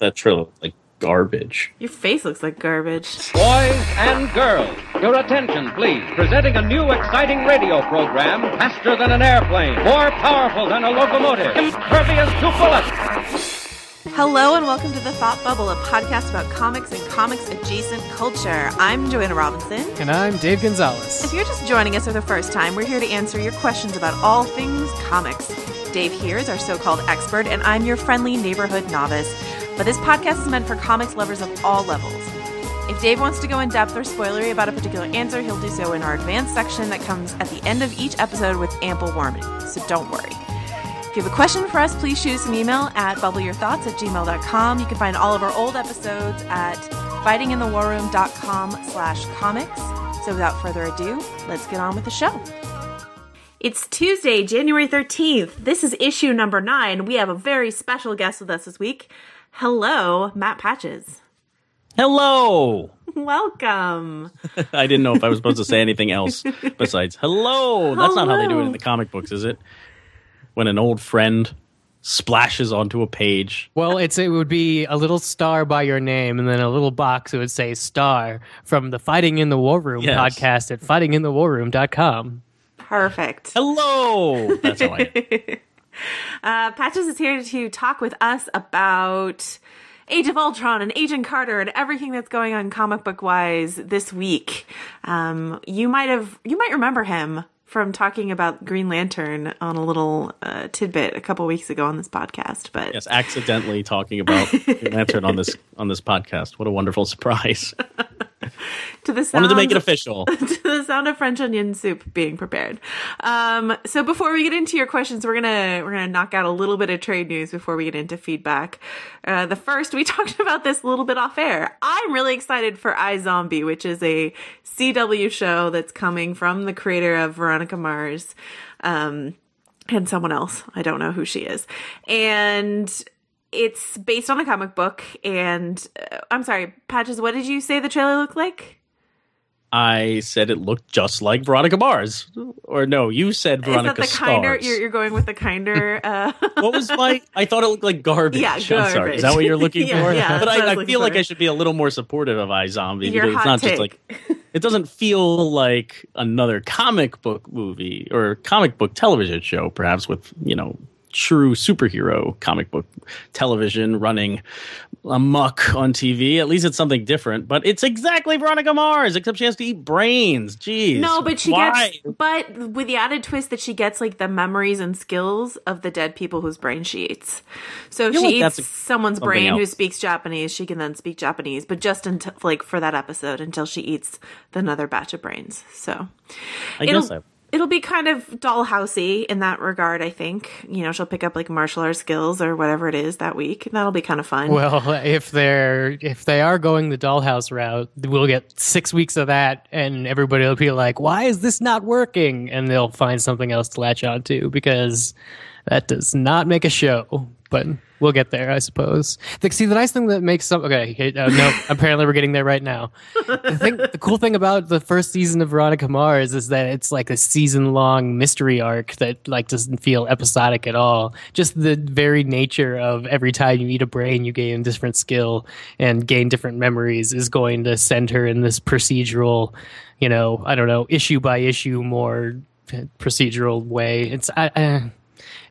that trailer looked like garbage. Your face looks like garbage. Boys and girls, your attention, please. Presenting a new exciting radio program faster than an airplane, more powerful than a locomotive, impervious to bullets. Hello and welcome to the Thought Bubble, a podcast about comics and comics adjacent culture. I'm Joanna Robinson. And I'm Dave Gonzalez. If you're just joining us for the first time, we're here to answer your questions about all things comics. Dave here is our so called expert, and I'm your friendly neighborhood novice. But this podcast is meant for comics lovers of all levels. If Dave wants to go in depth or spoilery about a particular answer, he'll do so in our advanced section that comes at the end of each episode with ample warning. So don't worry. If you have a question for us, please shoot us an email at bubbleyourthoughts at gmail.com. You can find all of our old episodes at fightinginthewarroom.com slash comics. So without further ado, let's get on with the show. It's Tuesday, January 13th. This is issue number nine. We have a very special guest with us this week. Hello, Matt Patches. Hello. Welcome. I didn't know if I was supposed to say anything else besides hello. That's not how they do it in the comic books, is it? When an old friend splashes onto a page. Well, it's it would be a little star by your name, and then a little box that would say "star" from the Fighting in the War Room Yes. podcast at fightinginthewarroom.com. Perfect. Hello. That's how I. Uh, Patches is here to talk with us about Age of Ultron and Agent Carter and everything that's going on comic book wise this week. Um, you might have you might remember him from talking about Green Lantern on a little uh, tidbit a couple weeks ago on this podcast. But Yes, accidentally talking about Green Lantern on this on this podcast. What a wonderful surprise! to the sound Wanted to make it official. to the sound of French onion soup being prepared. Um, so before we get into your questions, we're gonna we're gonna knock out a little bit of trade news before we get into feedback. Uh, the first, we talked about this a little bit off air. I'm really excited for iZombie, which is a CW show that's coming from the creator of Veronica Mars. Um, and someone else. I don't know who she is. And it's based on a comic book. And uh, I'm sorry, Patches, what did you say the trailer looked like? I said it looked just like Veronica Mars, or no, you said Veronica Is that the kinder? You're, you're going with the kinder. Uh, what was my? I thought it looked like garbage. Yeah, I'm sorry. garbage. Is that what you're looking Yeah, for? yeah, but I I, I feel like. I should be a little more supportive of iZombie Your because it's not just take. like it doesn't feel like another comic book movie or comic book television show, perhaps with you know true superhero comic book television running amok on TV. At least it's something different. But it's exactly Veronica Mars, except she has to eat brains. Jeez. no, but she Why? gets, but with the added twist that she gets like the memories and skills of the dead people whose brain she eats. So if she like eats a- someone's brain who speaks Japanese, she can then speak Japanese, but just until like for that episode until she eats another batch of brains. So I guess I. it'll be kind of dollhousey in that regard. I think you know she'll pick up like martial arts skills or whatever it is that week. That'll be kind of fun. Well, if they're if they are going the Dollhouse route, we'll get six weeks of that, and everybody will be like, "Why is this not working?" And they'll find something else to latch on to because that does not make a show. But we'll get there, I suppose. The, see, the nice thing that makes some okay, uh, no, apparently we're getting there right now. The thing, the cool thing about the first season of Veronica Mars is that it's like a season long mystery arc that like doesn't feel episodic at all. Just the very nature of every time you eat a brain, you gain different skill and gain different memories is going to send her in this procedural, you know, I don't know, issue by issue, more procedural way. It's I. I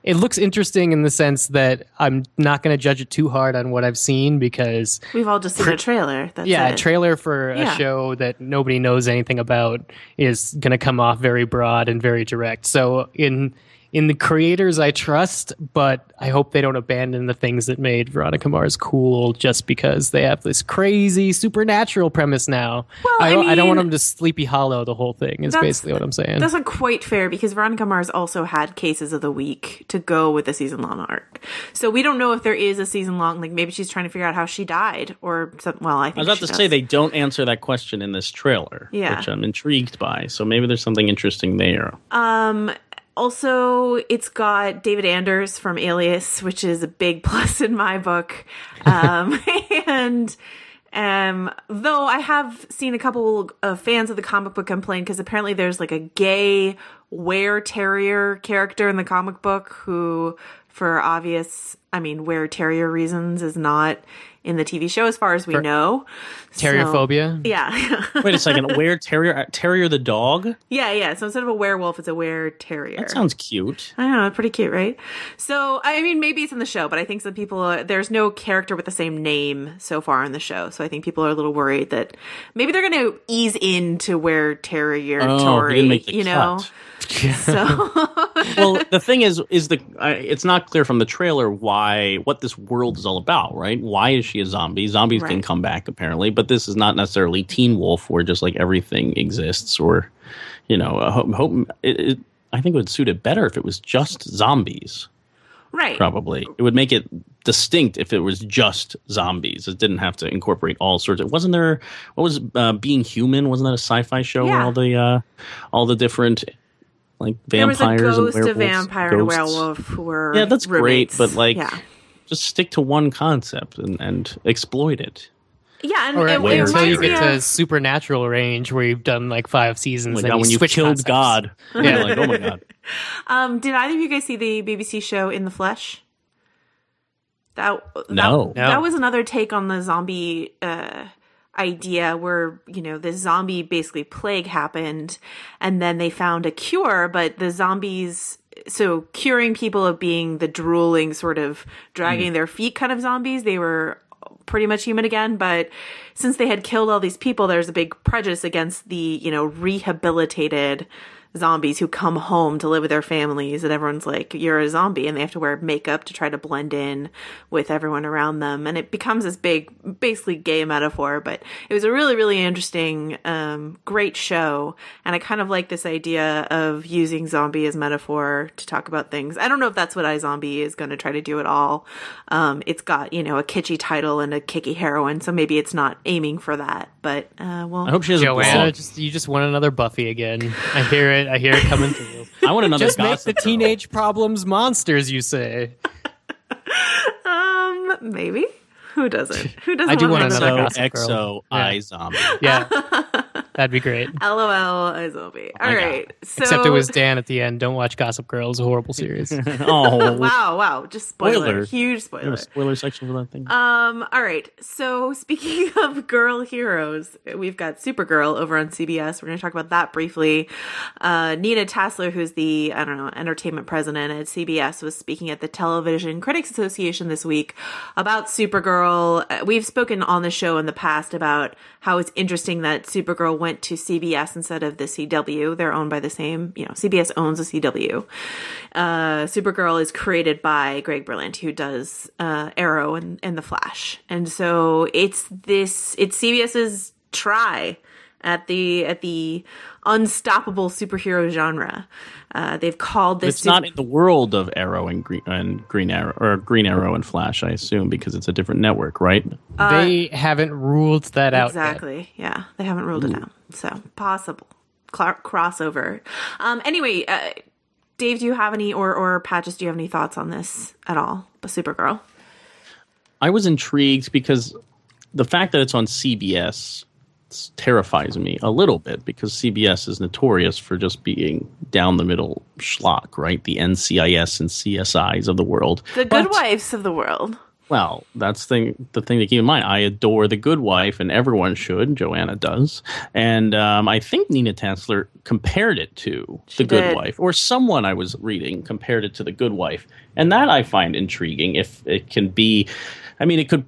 it looks interesting in the sense that I'm not going to judge it too hard on what I've seen because We've all just seen a trailer. That's yeah, it. a trailer for a show that nobody knows anything about is going to come off very broad and very direct. So in in the creators I trust, but I hope they don't abandon the things that made Veronica Mars cool just because they have this crazy supernatural premise now. Well, I, I don't, I don't want them to sleepy hollow the whole thing. Is basically what I'm saying. That's not quite fair because Veronica Mars also had cases of the week to go with the season long arc. So we don't know if there is a season long. Like maybe she's trying to figure out how she died, or some, well, I think I was about she to does. say they don't answer that question in this trailer, Yeah. which I'm intrigued by. So maybe there's something interesting there. Um, also, it's got David Anders from Alias, which is a big plus in my book. Um, and um, though I have seen a couple of fans of the comic book complain because apparently there's like a gay were terrier character in the comic book who for obvious, I mean, wear terrier reasons is not in the TV show as far as we know. So- yeah. Wait a second. Where terrier? Terrier the dog? yeah, yeah. So instead of a werewolf, it's a were terrier. That sounds cute. I don't know, pretty cute, right? So, I mean, maybe it's in the show, but I think some people, are, there's no character with the same name so far in the show. So I think people are a little worried that maybe they're going to ease into where terrier Oh, Tory, he didn't make the you know? cut. So, well, the thing is, is the uh, it's not clear from the trailer why what this world is all about, right? Why is she a zombie? Zombies can come back apparently, but this is not necessarily Teen Wolf, where just like everything exists, or you know, uh, hope, hope it, it, I think it would suit it better if it was just zombies. right. Probably, it would make it distinct if it was just zombies. It didn't have to incorporate all sorts. of Wasn't there? What was uh, Being Human? Wasn't that a sci-fi show where all the uh, all the different like There was a vampires ghost, and a werewolves, vampire, and a werewolf were Yeah, that's great, but like, yeah, just stick to one concept and, and exploit it. yeah, and Or it, until it where- you me get to supernatural range where you've done like five seasons Like and uh, you when you killed concepts. God, Yeah. yeah, like oh my god, um, did either of you guys see the BBC show In the Flesh? That, that No. that was another take on the zombie uh, idea, where you know the zombie basically plague happened, and then they found a cure, but the zombies. So curing people of being the drooling sort of dragging mm. their feet kind of zombies, they were pretty much human again. But since they had killed all these people, there's a big prejudice against the you know rehabilitated zombies who come home to live with their families and everyone's like you're a zombie and they have to wear makeup to try to blend in with everyone around them and it becomes this big basically gay metaphor but it was a really really interesting um, great show and i kind of like this idea of using zombie as metaphor to talk about things i don't know if that's what i zombie is going to try to do at all um, it's got you know a kitschy title and a kicky heroine so maybe it's not aiming for that but uh, well I hope she has a Joanna, blog. just you just want another Buffy again. I hear it. I hear it coming through. I want another just make the girl. teenage problems monsters. You say? Um, maybe. Who doesn't? Who doesn't I do want another another XO Gossip Girl. XO Yeah. I zombie. Yeah, that'd be great. LOL, a zombie. All my right. So, Except it was Dan at the end. Don't watch Gossip Girl. It's a horrible series. oh, Wow, wow. Just spoiler. Spoiler. Huge spoiler. a spoiler section for that thing. Um, all right. So speaking of girl heroes, we've got Supergirl over on CBS. We're going to talk about that briefly. Uh, Nina Tassler, who's the, I don't know, entertainment president at CBS, was speaking at the Television Critics Association this week about Supergirl. Uh, We've spoken on the show in the past about how it's interesting that Supergirl went to CBS instead of the CW. They're owned by the same, you know, CBS owns the CW uh, Supergirl is created by Greg Berlanti, who does uh, Arrow and, and The Flash, and so it's this it's CBS's try at the at the unstoppable superhero genre. Uh, they've called this. it's not in the world of Arrow and Green and Green Arrow or Green Arrow and Flash, I assume, because it's a different network, right? they haven't ruled that out yet. exactly. Yeah, they haven't ruled it out, so possible Cla- crossover. Um, anyway, uh, Dave, do you have any or or Patches? Do you have any thoughts on this at all? But Supergirl. I was intrigued because the fact that it's on CBS s- terrifies me a little bit because CBS is notorious for just being down the middle schlock, right? The NCIS and CSIs of the world. The good wives of the world. Well, that's the the thing to keep in mind. I adore The Good Wife, and everyone should. Joanna does, and um, I think Nina Tassler compared it to The Good did. Wife, or someone I was reading compared it to The Good Wife, and that I find intriguing. If it can be, I mean, it could.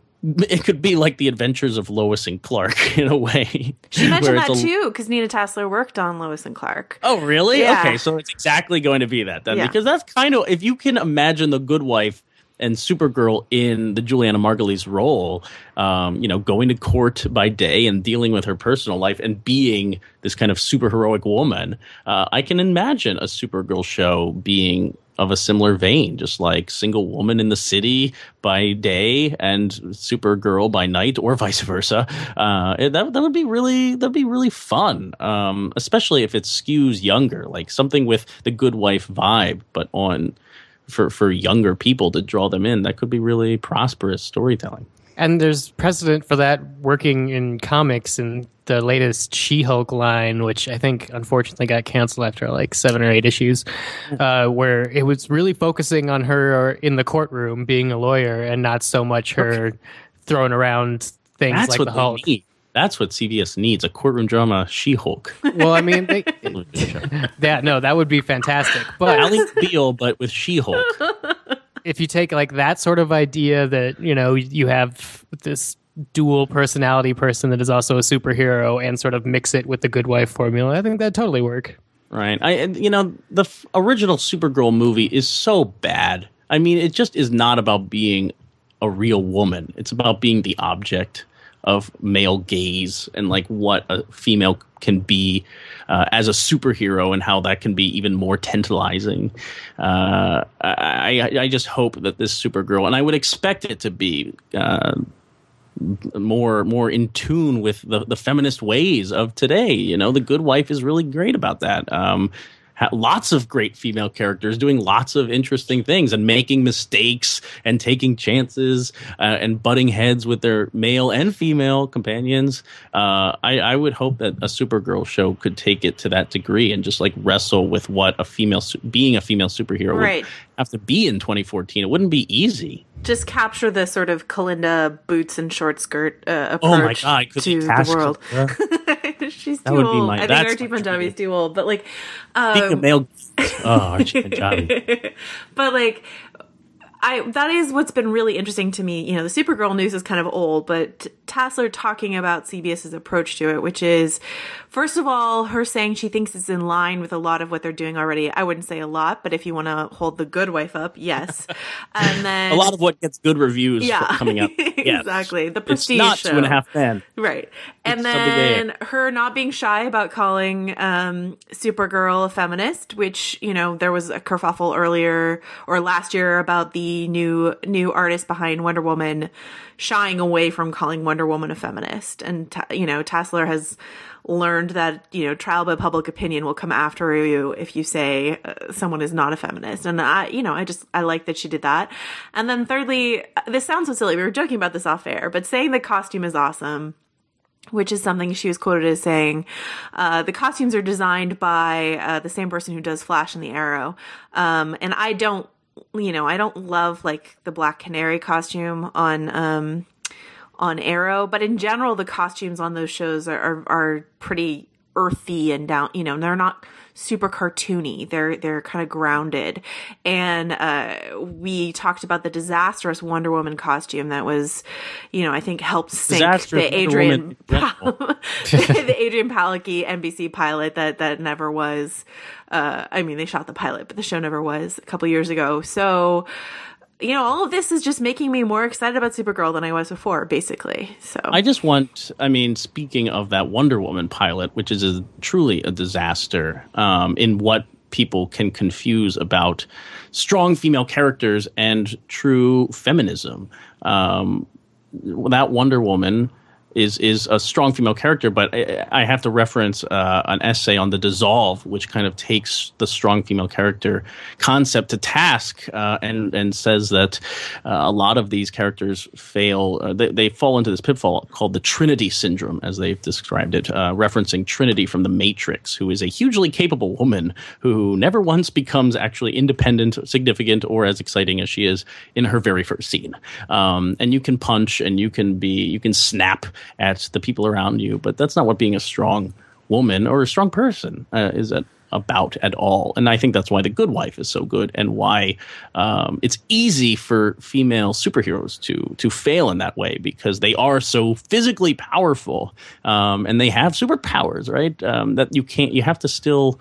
It could be like the adventures of Lois and Clark in a way. She mentioned that a- too because Nina Tassler worked on Lois and Clark. Oh, really? Yeah. Okay, so it's exactly going to be that then, Yeah. because that's kind of if you can imagine the Good Wife and Supergirl in the Julianna Margulies role, um, you know, going to court by day and dealing with her personal life and being this kind of super heroic woman, uh, I can imagine a Supergirl show being of a similar vein, just like single woman in the city by day and Supergirl by night, or vice versa. Uh, that that would be really that'd be really fun, um, especially if it skews younger, like something with the Good Wife vibe, but on for for younger people to draw them in. That could be really prosperous storytelling. And there's precedent for that working in comics in the latest She-Hulk line, which I think unfortunately got canceled after like seven or eight issues, uh, where it was really focusing on her in the courtroom being a lawyer and not so much her throwing around things That's like what the they Hulk. need. That's what CBS needs: a courtroom drama, She-Hulk. Well, I mean, they, that no, that would be fantastic. But Ally Beal, but with She-Hulk. if you take like that sort of idea that you know you have this dual personality person that is also a superhero and sort of mix it with the good wife formula i think that totally work Right. I you know the f- original Supergirl movie is so bad. I mean, it just is not about being a real woman. It's about being the object of male gaze and like what a female can be uh, as a superhero and how that can be even more tantalizing. Uh, I, I just hope that this Supergirl and I would expect it to be. Uh, more more in tune with the, the feminist ways of today. You know, the Good Wife is really great about that. Um, ha- lots of great female characters doing lots of interesting things and making mistakes and taking chances uh, and butting heads with their male and female companions. Uh, I, I would hope that a Supergirl show could take it to that degree and just like wrestle with what a female being a female superhero Right. would have to be in 2014. It wouldn't be easy. Just capture the sort of Kalinda boots and short skirt uh, Oh approach my god! To the world. She's too That would be old. my- I think Archie my Panjabi is too old, but like, Speaking um, of male, oh, Archie Panjabi. but like I that is what's been really interesting to me. You know, the Supergirl news is kind of old, but Tassler talking about CBS's approach to it, which is first of all, her saying she thinks it's in line with a lot of what they're doing already. I wouldn't say a lot, but if you want to hold the good wife up, yes. And then A lot of what gets good reviews yeah, coming up. Yes. exactly. The prestige. It's not show. two and a half men. Right. And It's then her not being shy about calling um, Supergirl a feminist, which, you know, there was a kerfuffle earlier or last year about the new new artist behind Wonder Woman shying away from calling Wonder Woman a feminist. And, you know, Tassler has learned that, you know, trial by public opinion will come after you if you say uh, someone is not a feminist. And I, you know, I just, I like that she did that. And then thirdly, this sounds so silly. We were joking about this off air, but saying the costume is awesome which is something she was quoted as saying. Uh, the costumes are designed by uh, the same person who does Flash and the Arrow. Um, and I don't, you know, I don't love like the Black Canary costume on um, on Arrow, but in general, the costumes on those shows are are, are pretty earthy and down. You know, they're not super cartoony. They're they're kind of grounded. And uh, we talked about the disastrous Wonder Woman costume that was, you know, I think helped sink Disastrous the Adrian the Adrianne Palicki NBC pilot that that never was. Uh, I mean, they shot the pilot, but the show never was a couple years ago. So. You know, all of this is just making me more excited about Supergirl than I was before, basically. So I just want, I mean, speaking of that Wonder Woman pilot, which is a, truly a disaster um, in what people can confuse about strong female characters and true feminism. Um, that Wonder Woman is is a strong female character, but I, I have to reference uh, an essay on the dissolve, which kind of takes the strong female character concept to task uh, and and says that uh, a lot of these characters fail. Uh, they, they fall into this pitfall called the Trinity syndrome, as they've described it, uh, referencing Trinity from the Matrix, who is a hugely capable woman who never once becomes actually independent, significant, or as exciting as she is in her very first scene. Um, and you can punch and you can be you can snap at the people around you, but that's not what being a strong woman or a strong person uh, is at, about at all. And I think that's why the Good Wife is so good, and why um, it's easy for female superheroes to to fail in that way because they are so physically powerful um, and they have superpowers, right? Um, that you can't. You have to still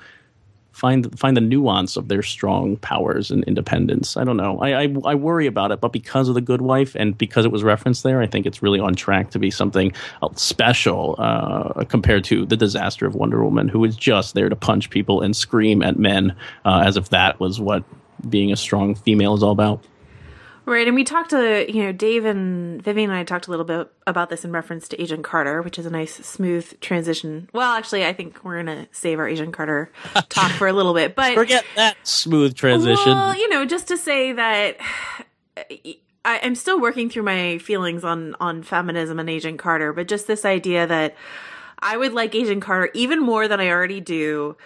find find the nuance of their strong powers and independence. I don't know. I, I I worry about it, but because of the Good Wife and because it was referenced there, I think it's really on track to be something uh, special uh, compared to the disaster of Wonder Woman, who is just there to punch people and scream at men uh, as if that was what being a strong female is all about. Right, and we talked to you know Dave and Vivian and I talked a little bit about this in reference to Agent Carter, which is a nice smooth transition. Well, actually, I think we're gonna save our Agent Carter talk for a little bit, but Forget that smooth transition. Well, you know, just to say that I, I'm still working through my feelings on on feminism and Agent Carter, but just this idea that I would like Agent Carter even more than I already do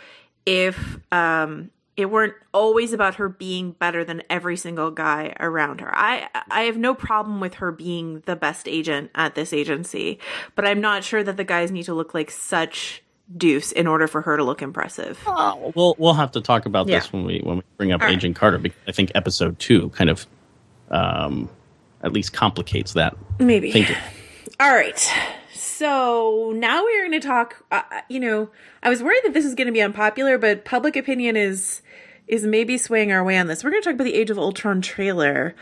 if um it weren't always about her being better than every single guy around her. I I have no problem with her being the best agent at this agency, but I'm not sure that the guys need to look like such deuce in order for her to look impressive. Uh, we'll we'll have to talk about this Yeah. when we when we bring up All right. Agent Carter. Because I think episode two kind of um, at least complicates that Maybe. thinking. All right. So now we're going to talk. Uh, you know, I was worried that this is going to be unpopular, but public opinion is is maybe swaying our way on this. We're going to talk about the Age of Ultron trailer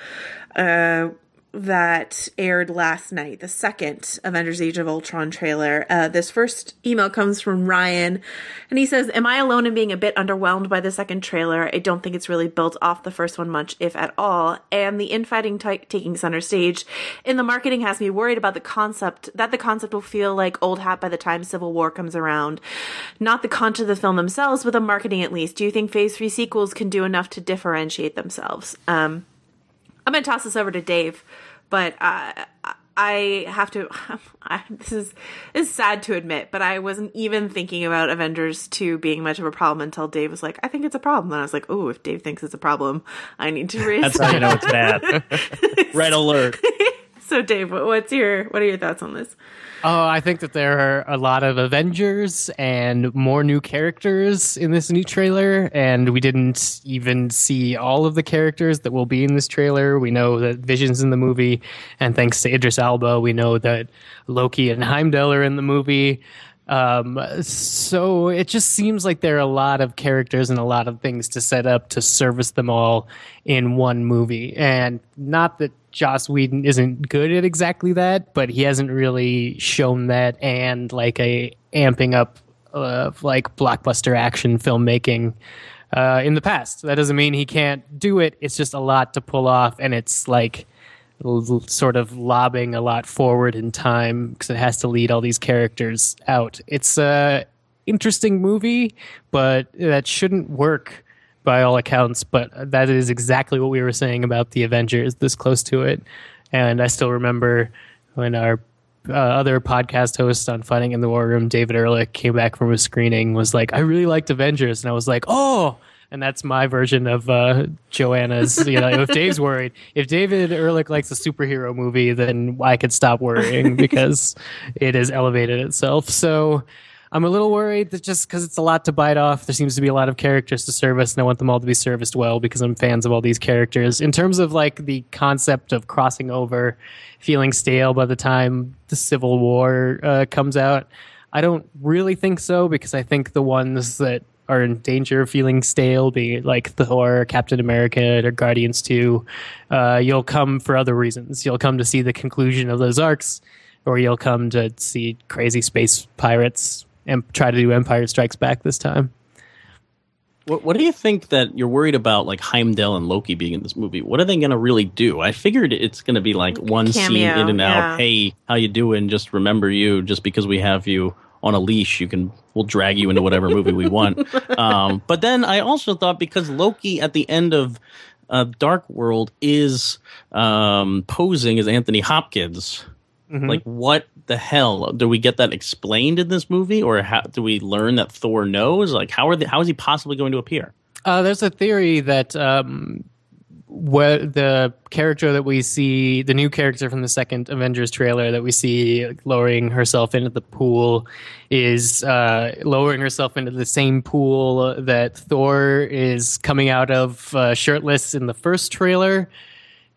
uh, that aired last night, the second Avengers: Age of Ultron trailer. Uh, this first email comes from Ryan, and he says, "Am I alone in being a bit underwhelmed by the second trailer? I don't think it's really built off the first one much, if at all. And the infighting t- taking center stage in the marketing has me worried about the concept that the concept will feel like old hat by the time Civil War comes around. Not the content of the film themselves, but the marketing at least. Do you think Phase Three sequels can do enough to differentiate themselves?" Um, I'm going to toss this over to Dave, but uh, I have to. I, this is this is sad to admit, but I wasn't even thinking about Avengers two being much of a problem until Dave was like, "I think it's a problem," and I was like, "Oh, if Dave thinks it's a problem, I need to raise." That's how you know it's bad. Red alert. So, Dave, what, what's your what are your thoughts on this? Oh, I think that there are a lot of Avengers and more new characters in this new trailer, and we didn't even see all of the characters that will be in this trailer. We know that Vision's in the movie, and thanks to Idris Elba, we know that Loki and Heimdall are in the movie. Um, so it just seems like there are a lot of characters and a lot of things to set up to service them all in one movie. And not that Joss Whedon isn't good at exactly that, but he hasn't really shown that and like a amping up of like blockbuster action filmmaking uh, in the past. That doesn't mean he can't do it. It's just a lot to pull off, and it's like l- sort of lobbing a lot forward in time because it has to lead all these characters out. It's a interesting movie, but that shouldn't work by all accounts. But that is exactly what we were saying about the Avengers this close to it. And I still remember when our uh, other podcast host on Fighting in the War Room, David Ehrlich, came back from a screening, was like, I really liked Avengers. And I was like, oh, and that's my version of uh, Joanna's. You know, if Dave's worried, if David Ehrlich likes a superhero movie, then I could stop worrying because it has elevated itself. So I'm a little worried that just because it's a lot to bite off, there seems to be a lot of characters to service, and I want them all to be serviced well because I'm fans of all these characters. In terms of like the concept of crossing over, feeling stale by the time the Civil War uh, comes out, I don't really think so because I think the ones that are in danger of feeling stale, be like Thor, Captain America, or Guardians 2, uh, you'll come for other reasons. You'll come to see the conclusion of those arcs, or you'll come to see crazy space pirates and try to do Empire Strikes Back this time. What, what do you think that you're worried about, like Heimdall and Loki being in this movie? What are they going to really do? I figured it's going to be like one scene in and out. yeah. Hey, how you doing? Just remember you. Just because we have you on a leash, you can we'll drag you into whatever movie we want. Um, but then I also thought because Loki at the end of uh, Dark World is um, posing as Anthony Hopkins. Like what the hell? Do we get that explained in this movie, or how, do we learn that Thor knows? Like how are they, how is he possibly going to appear? Uh, there's a theory that um, where the character that we see, the new character from the second Avengers trailer that we see lowering herself into the pool, is uh, lowering herself into the same pool that Thor is coming out of uh, shirtless in the first trailer.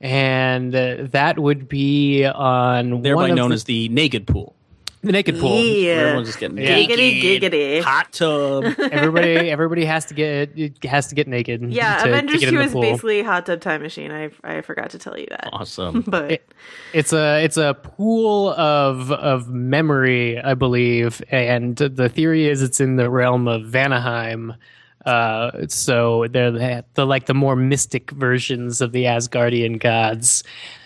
And uh, that would be on thereby one of known the, as the naked pool. the naked pool. Where Yeah. everyone's just getting Yeah. naked, Giggity, giggity. hot tub. everybody, everybody has to get it has to get naked. Yeah, to, to Avengers get Two is pool. basically hot tub time machine. I I forgot to tell you that, awesome. but It- It's a it's a pool of of memory, I believe, and the theory is it's in the realm of Vanaheim. Uh, so they're the, the like the more mystic versions of the Asgardian gods.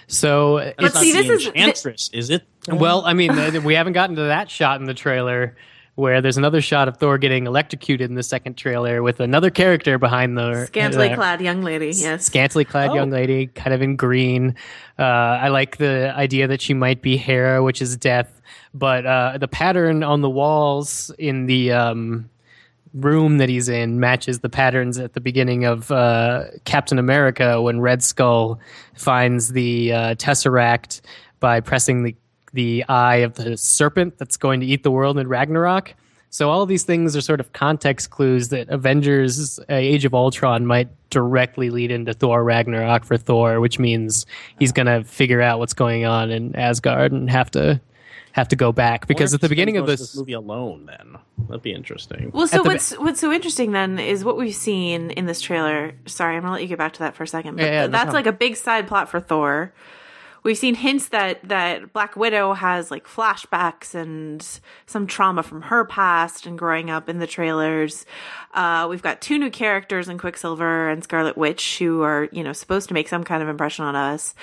So That's But not see, the this is- Enchantress, is it? well, I mean, we haven't gotten to that shot in the trailer. where there's another shot of Thor getting electrocuted in the second trailer with another character behind the Scantily uh, clad young lady. Yes. scantily clad Oh. young lady, kind of in green. Uh, I like the idea that she might be Hela, which is death, but uh, the pattern on the walls in the um, room that he's in matches the patterns at the beginning of uh, Captain America when Red Skull finds the uh, Tesseract by pressing the the eye of the serpent that's going to eat the world in Ragnarok. So all these things are sort of context clues that Avengers uh, Age of Ultron might directly lead into Thor Ragnarok for Thor, which means he's going to figure out what's going on in Asgard and have to have to go back because at the beginning of most this, movie alone, then that'd be interesting. Well, so At the what's what's so interesting then is what we've seen in this trailer. Sorry, I'm gonna let you get back to that for a second. But Yeah, yeah, that's problem. like a big side plot for Thor. We've seen hints that that Black Widow has like flashbacks and some trauma from her past and growing up in the trailers. Uh, we've got two new characters in Quicksilver and Scarlet Witch who are you know supposed to make some kind of impression on us.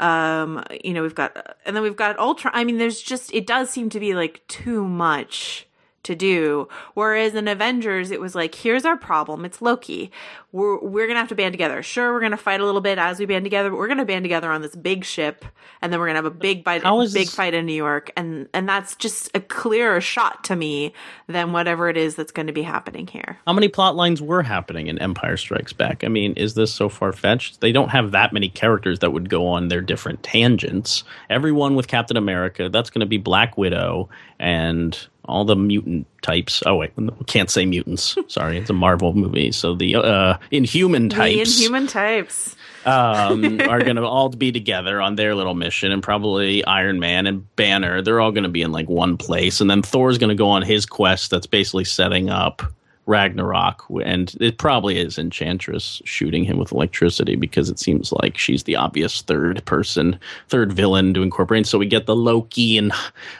Um, you know, we've got and then we've got Ultra. I mean, there's just it does seem to be like too much to do. Whereas in Avengers, it was like, here's our problem. It's Loki. We're, we're going to have to band together. Sure, we're going to fight a little bit as we band together, but we're going to band together on this big ship. And then we're going to have a big fight, big this- fight in New York. And, and that's just a clearer shot to me than whatever it is that's going to be happening here. How many plot lines were happening in Empire Strikes Back? I mean, is this so far fetched? They don't have that many characters that would go on their different tangents. Everyone with Captain America, that's going to be Black Widow and all the mutant types. Oh wait, can't say mutants. Sorry, it's a Marvel movie. So the uh, Inhuman The types inhuman types. um, are going to all be together on their little mission, and probably Iron Man and Banner. They're all going to be in like one place, and then Thor's going to go on his quest. That's basically setting up Ragnarok, and it probably is Enchantress shooting him with electricity because it seems like she's the obvious third person, third villain to incorporate. So we get the Loki and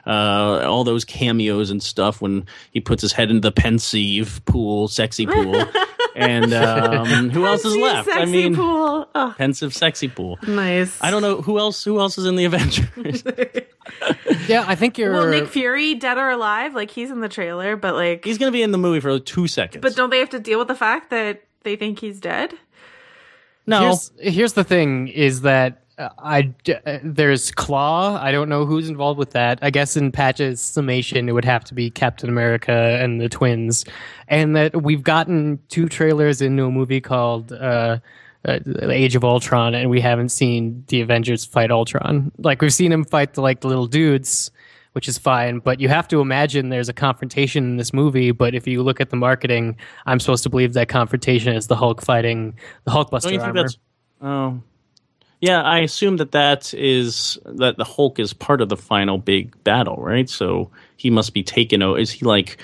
uh, all those cameos and stuff when he puts his head into the Pensieve pool, sexy pool. And um, who else is Sexy, left? I mean, pool. Oh, Pensieve sexy pool. nice. I don't know who else. Who else is in the Avengers? yeah, I think you're. Well, Nick Fury, dead or alive, like he's in the trailer, but like, He's going to be in the movie for like two seconds. but don't they have to deal with the fact that they think he's dead? no. Here's, here's the thing: is that I uh, there's Klaue. I don't know who's involved with that. I guess in Patch's summation, it would have to be Captain America and the twins, and that we've gotten two trailers into a movie called. Uh, uh, Age of Ultron, and we haven't seen the Avengers fight Ultron. Like we've seen him fight the like the little dudes, which is fine. But you have to imagine there's a confrontation in this movie. But if you look at the marketing, I'm supposed to believe that confrontation is the Hulk fighting the Hulkbuster Don't you think armor. that's? Oh, yeah. I assume that that is that the Hulk is part of the final big battle, right? So he must be taken. over. Is he like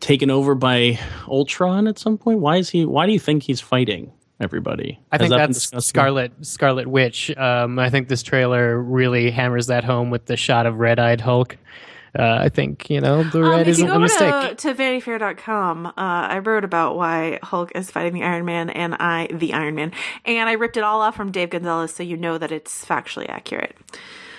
taken over by Ultron at some point? Why is he? Why do you think he's fighting everybody? I Has think that that's? Scarlet Scarlet Witch. Um, I think this trailer really hammers that home with the shot of red eyed Hulk. Uh, I think you know the Um, red you isn't go a mistake. to, to VanityFair.com, uh, I wrote about why Hulk is fighting the Iron Man and I, the Iron Man, and I ripped it all off from Dave Gonzalez, so you know that it's factually accurate.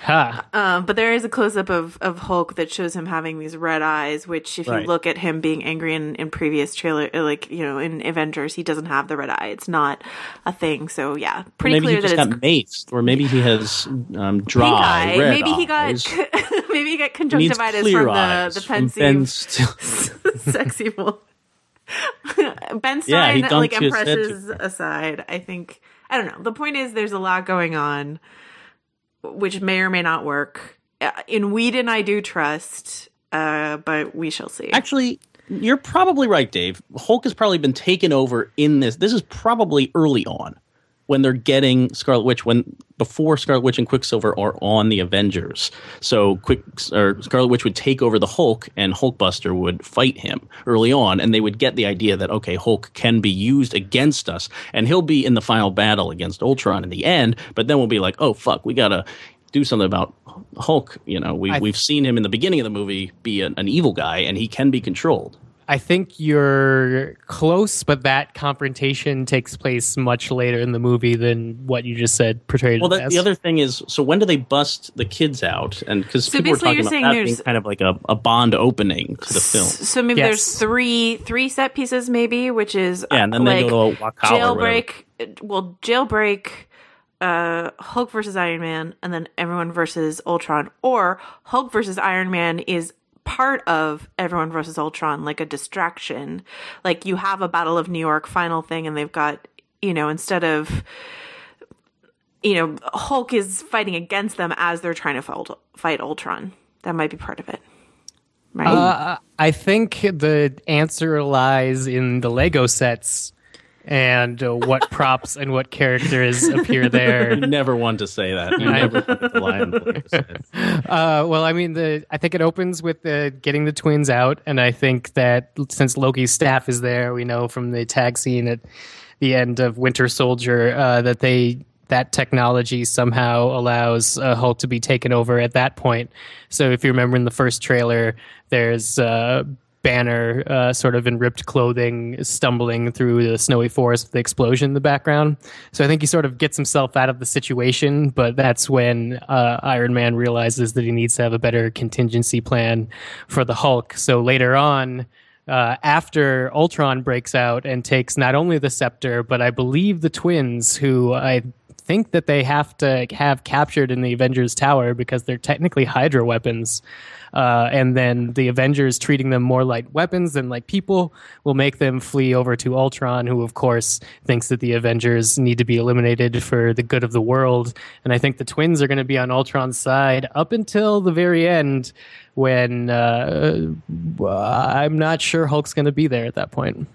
Ha. Um, but there is a close up of, of Hulk that shows him having these red eyes, which, if Right. you look at him being angry in, in previous trailer, uh, like, you know, in Avengers, he doesn't have the red eye. It's not a thing. So, yeah, pretty maybe clear he just that got it's maced, or maybe he has um, dry red Maybe he got, eyes. maybe he got He conjunctivitis clear from the, the Pensieve. Sexy bull. ben Yeah, he Stein, like his head impresses aside. I think I don't know. The point is, there's a lot going on, which may or may not work. Uh, In Whedon, I do trust, uh, but we shall see. Actually, you're probably right, Dave. Hulk has probably been taken over in this. This is probably early on when they're getting Scarlet Witch, when before Scarlet Witch and Quicksilver are on the Avengers. So Quick or Scarlet Witch would take over the Hulk, and Hulkbuster would fight him early on, and they would get the idea that okay, Hulk can be used against us, and he'll be in the final battle against Ultron in the end. But then we'll be like, oh fuck, we gotta do something about Hulk. You know, we, I- we've seen him in the beginning of the movie be an, an evil guy, and he can be controlled. I think you're close, but that confrontation takes place much later in the movie than what you just said portrayed. Well, it the, as. the other thing is, so when do they bust the kids out? And because So people were talking you're about that being kind of like a, a Bond opening to the film. So maybe Yes. there's three three set pieces, maybe, which is Yeah, and then like they go to Wakao jailbreak. Well, jailbreak, uh, Hulk versus Iron Man, and then everyone versus Ultron, or Hulk versus Iron Man is part of everyone versus Ultron, like a distraction. Like you have a Battle of New York final thing, and they've got you know instead of you know Hulk is fighting against them as they're trying to fight, Ultron. That might be part of it. Right. Uh, I think the answer lies in the Lego sets and uh, what props and what characters appear there. You never want to say that. You never want to lie on the Uh, well, I mean, the I think it opens with the getting the twins out, and I think that since Loki's staff is there, we know from the tag scene at the end of Winter Soldier uh, that they that technology somehow allows uh, Hulk to be taken over at that point. So if you remember in the first trailer, there's uh, Banner uh, sort of in ripped clothing stumbling through the snowy forest with the explosion in the background. So I think he sort of gets himself out of the situation, but that's when uh, Iron Man realizes that he needs to have a better contingency plan for the Hulk. So later on, uh, after Ultron breaks out and takes not only the scepter, but I believe the twins, who I think that they have to have captured in the Avengers Tower because they're technically Hydra weapons. Uh, and then the Avengers treating them more like weapons than like people will make them flee over to Ultron, who of course thinks that the Avengers need to be eliminated for the good of the world. And I think the twins are going to be on Ultron's side up until the very end, when uh, I'm not sure Hulk's going to be there at that point.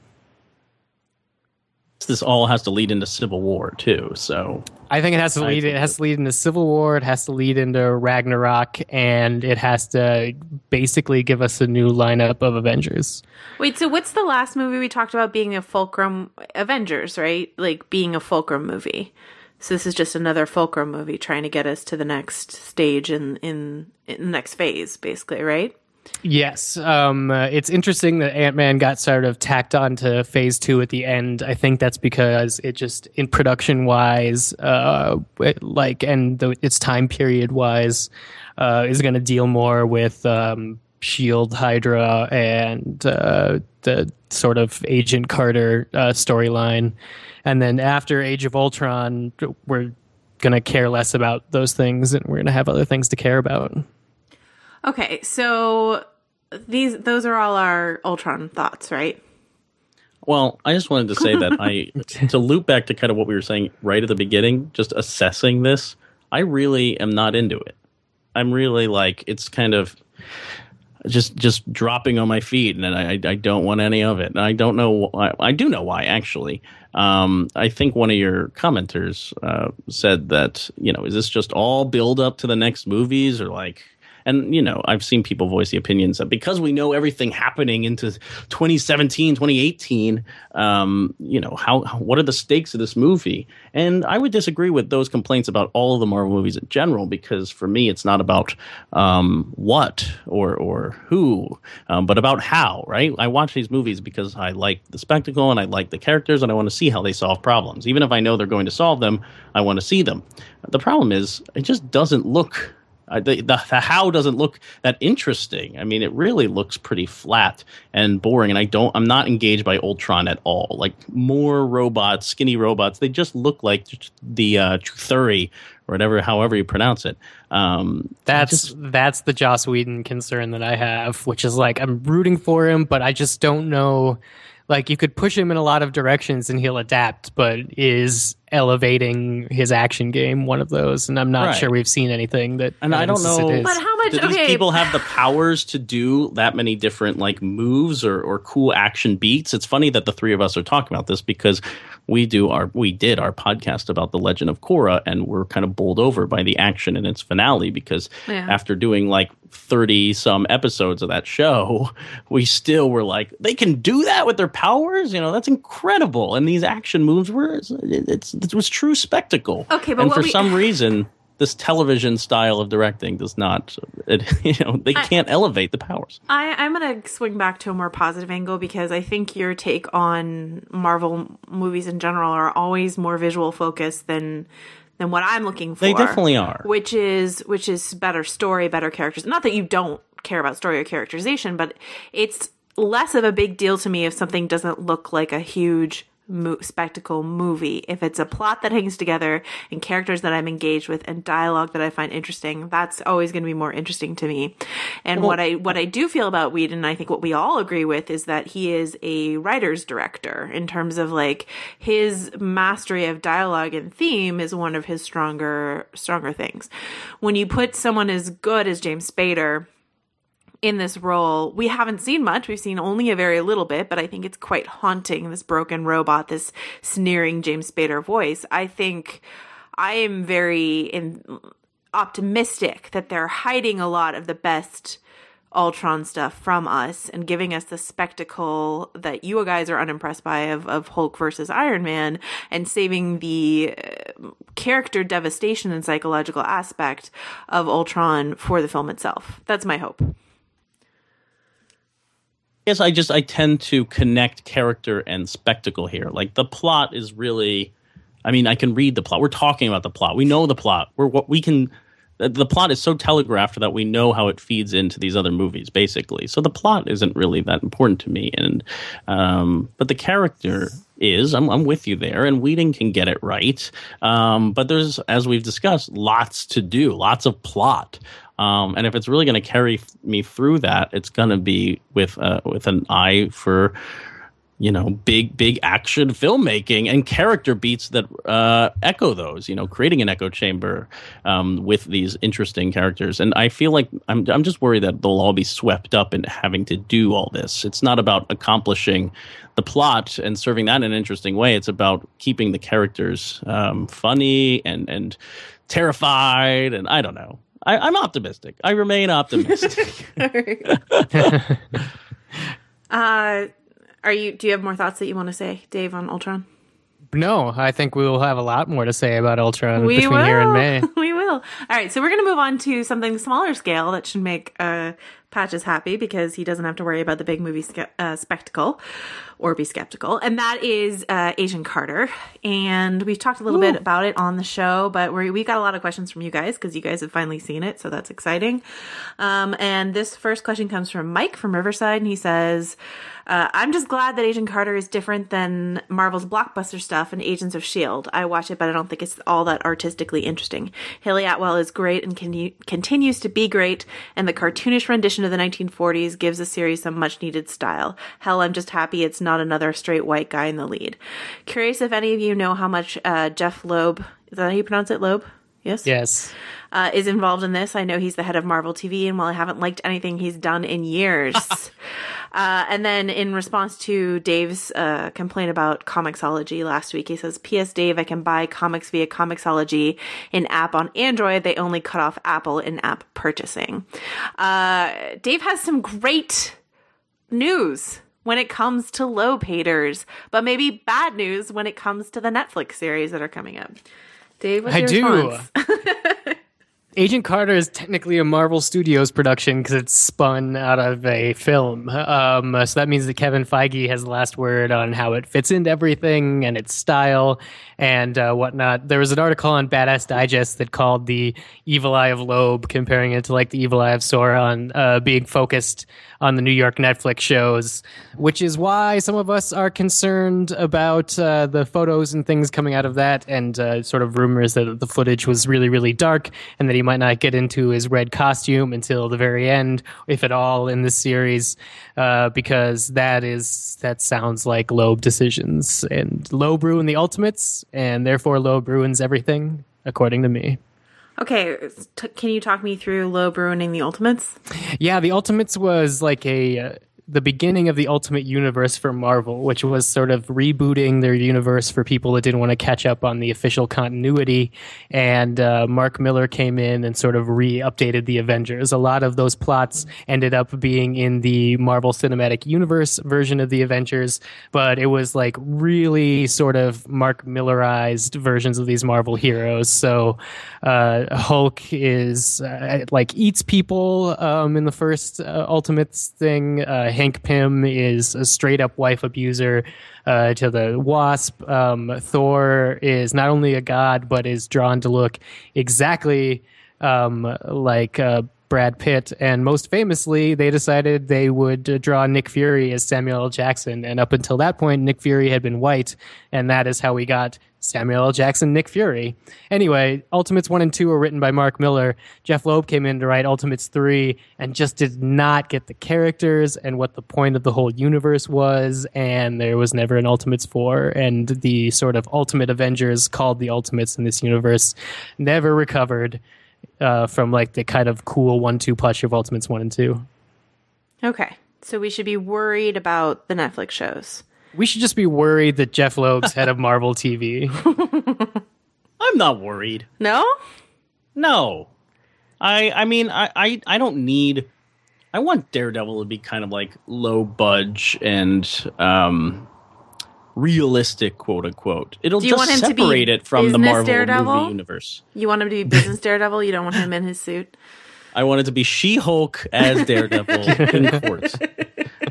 This all has to lead into Civil War too. So I think it has to lead. It has to lead into Civil War. It has to lead into Ragnarok, and it has to basically give us a new lineup of Avengers. Wait, so what's the last movie we talked about being a fulcrum Avengers, right? Like being a fulcrum movie. So this is just another fulcrum movie trying to get us to the next stage in in, in the next phase, basically, right? Yes, um, uh, it's interesting that Ant Man got sort of tacked on to Phase Two at the end. I think that's because it just, in production wise, uh, it- like, and the, its time period wise, uh, is going to deal more with um, Shield, Hydra, and uh, the sort of Agent Carter uh, storyline. And then after Age of Ultron, we're going to care less about those things, and we're going to have other things to care about. Okay, so these those are all our Ultron thoughts, right? Well, I just wanted to say that I to loop back to kind of what we were saying right at the beginning, just assessing this, I really am not into it. I'm really like it's kind of just just dropping on my feet, and I I don't want any of it. And I don't know. Why, I do know why actually. Um, I think one of your commenters uh, said that you know is this just all build up to the next movies or like and you know i've seen people voice the opinions that because we know everything happening into 2017 2018 um, you know how, what are the stakes of this movie? And i would disagree with those complaints about all of the marvel movies in general because for me it's not about um, what or or who um, but about how right? I watch these movies because i like the spectacle and i like the characters and i want to see how they solve problems. Even if i know they're going to solve them i want to see them. The problem is it just doesn't look uh, the, the, the how doesn't look that interesting. I mean, it really looks pretty flat and boring. And I don't, I'm not engaged by Ultron at all. Like more robots, skinny robots. They just look like the uh, or whatever, however you pronounce it. Um, That's that's the Joss Whedon concern that I have, which is like I'm rooting for him, but I just don't know. Like you could push him in a lot of directions and he'll adapt, but is elevating his action game one of those? And I'm not Right. sure we've seen anything that. And I don't evidences it know- is. But how much? do these okay, people have the powers to do that many different like moves or, or cool action beats it's funny that the three of us are talking about this because we do our we did our podcast about the legend of korra and we're kind of bowled over by the action in its finale because Yeah. after doing like 30 some episodes of that show we still were like they can do that with their powers? You know that's incredible. And these action moves were it's, it's it was true spectacle. Okay, but and for we- some reason this television style of directing does not. It, you know, they can't elevate the powers. I, I'm going to swing back to a more positive angle because I think your take on Marvel movies in general are always more visual focused than than what I'm looking for. They definitely are. Which is which is better story, better characters. Not that you don't care about story or characterization, but it's less of a big deal to me if something doesn't look like a huge mo- spectacle movie. If it's a plot that hangs together and characters that I'm engaged with and dialogue that I find interesting, that's always going to be more interesting to me. And what I what I do feel about Whedon, and I think what we all agree with, is that he is a writer's director in terms of like his mastery of dialogue and theme is one of his stronger stronger things. When you put someone as good as James Spader in this role. We haven't seen much. We've seen only a very little bit, but I think it's quite haunting this broken robot, this sneering James Spader voice. I think I am very in, optimistic that they're hiding a lot of the best Ultron stuff from us and giving us the spectacle that you guys are unimpressed by of, of Hulk versus Iron Man and saving the uh, character devastation and psychological aspect of Ultron for the film itself. That's my hope guess I just I tend to connect character and spectacle here. Like the plot is really, I mean, I can read the plot. We're talking about the plot. We know the plot. We're what we can. The plot is so telegraphed that we know how it feeds into these other movies, basically. So the plot isn't really that important to me, and um, but the character is. I'm, I'm with you there, and Whedon can get it right. Um, but there's, as we've discussed, lots to do, lots of plot. Um, and if it's really going to carry me through that, it's going to be with uh, with an eye for you know big big action filmmaking and character beats that uh, echo those. You know, creating an echo chamber um, with these interesting characters. And I feel like I'm I'm just worried that they'll all be swept up in having to do all this. It's not about accomplishing the plot and serving that in an interesting way. It's about keeping the characters um, funny and and terrified and I don't know. I, am optimistic. I remain optimistic. uh, are you? Do you have more thoughts that you want to say, Dave, on Ultron? No, I think we will have a lot more to say about Ultron we between will. here and May. we All right, so we're going to move on to something smaller scale that should make uh, Patches happy because he doesn't have to worry about the big movie uh, spectacle or be skeptical. And that is uh, Agent Carter. And we've talked a little Ooh. bit about it on the show, but we we got a lot of questions from you guys because you guys have finally seen it. So that's exciting. Um, and this first question comes from Mike from Riverside. And he says, uh, I'm just glad that Agent Carter is different than Marvel's blockbuster stuff and Agents of S.H.I.E.L.D. I watch it, but I don't think it's all that artistically interesting. Hayley Atwell is great and con- continues to be great, and the cartoonish rendition of the 1940s gives the series some much needed style. Hell, I'm just happy it's not another straight white guy in the lead. Curious if any of you know how much uh, Jeph Loeb, is that how you pronounce it, Loeb? Yes? Yes. Uh, is involved in this. I know he's the head of Marvel TV, and while I haven't liked anything he's done in years, uh, and then in response to Dave's uh, complaint about Comixology last week, he says, "P.S. Dave, I can buy comics via Comixology in app on Android. They only cut off Apple in app purchasing." Uh, Dave has some great news when it comes to low haters, but maybe bad news when it comes to the Netflix series that are coming up. Dave, what's I your do. response? Agent Carter is technically a Marvel Studios production because it's spun out of a film. Um, so that means that Kevin Feige has the last word on how it fits into everything and its style and uh, whatnot. There was an article on Badass Digest that called the Evil Eye of Loeb, comparing it to like the Evil Eye of Sauron, uh, being focused on the New York Netflix shows, which is why some of us are concerned about uh, the photos and things coming out of that, and uh, sort of rumors that the footage was really, really dark, and that he might not get into his red costume until the very end, if at all, in this series, uh, because that is that sounds like Loeb decisions, and Loeb ruined the Ultimates, and therefore Loeb ruins everything, according to me. Okay, t- can you talk me through Loeb ruining the Ultimates? Yeah, the Ultimates was like a. The beginning of the Ultimate Universe for Marvel, which was sort of rebooting their universe for people that didn't want to catch up on the official continuity. And uh, Mark Millar came in and sort of re updated the Avengers. A lot of those plots ended up being in the Marvel Cinematic Universe version of the Avengers, but it was like really sort of Mark Millarized versions of these Marvel heroes. So uh, Hulk is uh, like eats people um, in the first uh, Ultimates thing. Uh, Hank Pym is a straight up wife abuser uh, to the Wasp. Um, Thor is not only a god, but is drawn to look exactly um, like uh, Brad Pitt. And most famously, they decided they would draw Nick Fury as Samuel L. Jackson. And up until that point, Nick Fury had been white. And that is how we got Samuel L. Jackson, Nick Fury. Anyway, Ultimates 1 and 2 were written by Mark Millar. Jeph Loeb came in to write Ultimates 3 and just did not get the characters and what the point of the whole universe was. And there was never an Ultimates 4. And the sort of Ultimate Avengers called the Ultimates in this universe never recovered uh, from like the kind of cool 1 2 push of Ultimates 1 and 2. Okay. So we should be worried about the Netflix shows. We should just be worried that Jeph Loeb's head of Marvel TV. I'm not worried. No? No. I I mean I, I I don't need I want Daredevil to be kind of like low budge and um realistic quote unquote. It'll Do you just want him to be separate it from the business Marvel Daredevil? movie universe. You want him to be business daredevil? You don't want him in his suit? I want it to be She-Hulk as Daredevil in court.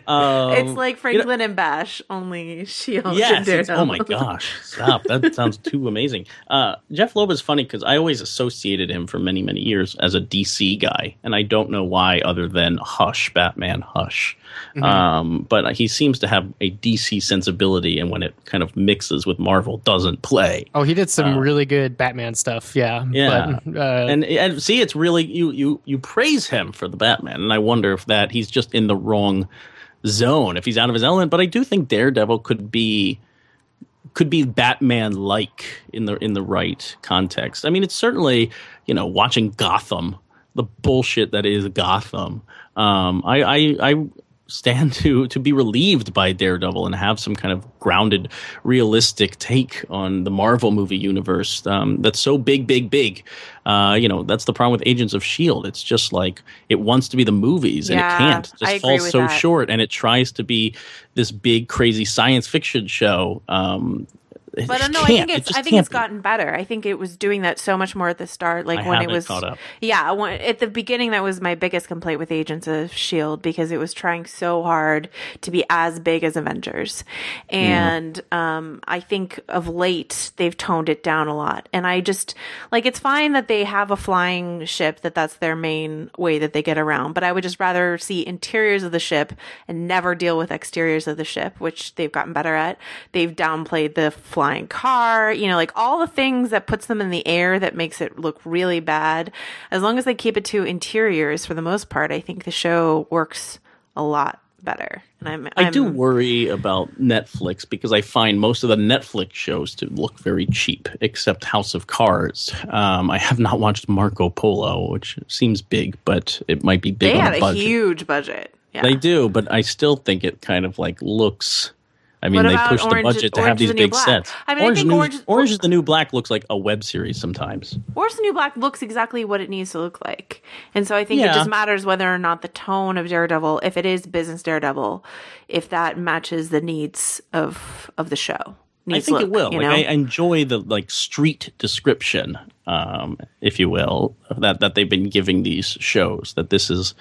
Um, it's like Franklin and Bash, only She-Hulk and Yes. Daredevil. oh my gosh. Stop. That sounds too amazing. Uh, Jeph Loeb is funny because I always associated him for many, many years as a DC guy. And I don't know why other than Hush, Batman Hush. Mm-hmm. Um, but he seems to have a DC sensibility. And when it kind of mixes with Marvel, doesn't play. Oh, he did some really good Batman stuff. Yeah. Yeah. But, uh, and and see, it's really you you you praise him for the Batman, and I wonder if that he's just in the wrong zone, if he's out of his element. But I do think Daredevil could be could be Batman like in the in the right context. I mean, it's certainly you know watching Gotham, the bullshit that is Gotham. Um, I, I I stand to to be relieved by Daredevil and have some kind of grounded, realistic take on the Marvel movie universe um, that's so big, big, big. Uh, you know, that's the problem with Agents of Shield. It's just like it wants to be the movies and Yeah, it can't. It just falls so that. short, and it tries to be this big, crazy science fiction show. Um, it But uh, no, I think it's just I think it's be. gotten better. I think it was doing that so much more at the start, like I when it was yeah. When, at the beginning, that was my biggest complaint with Agents of Shield because it was trying so hard to be as big as Avengers, and um, I think of late they've toned it down a lot. And I just like it's fine that they have a flying ship that that's their main way that they get around, but I would just rather see interiors of the ship and never deal with exteriors of the ship, which they've gotten better at. They've downplayed the flying car, you know, like all the things that puts them in the air that makes it look really bad. As long as they keep it to interiors for the most part, I think the show works a lot better. And I'm, I I'm do worry about Netflix because I find most of the Netflix shows to look very cheap, except House of Cards. Um, I have not watched Marco Polo, which seems big, but it might be big they on had a a budget. huge budget. Yeah. They do, but I still think it kind of like looks. I mean, they about push the budget to have Orange these the big Black? sets. I mean, I Orange, think New, Orange- Orange is the New Black looks like a web series sometimes. Orange is the New Black looks exactly what it needs to look like. And so I think it just matters whether or not the tone of Daredevil, if it is business Daredevil, if that matches the needs of of the show. I think look, it will. You Like? I enjoy the like street description, um, if you will, that that they've been giving these shows. That this is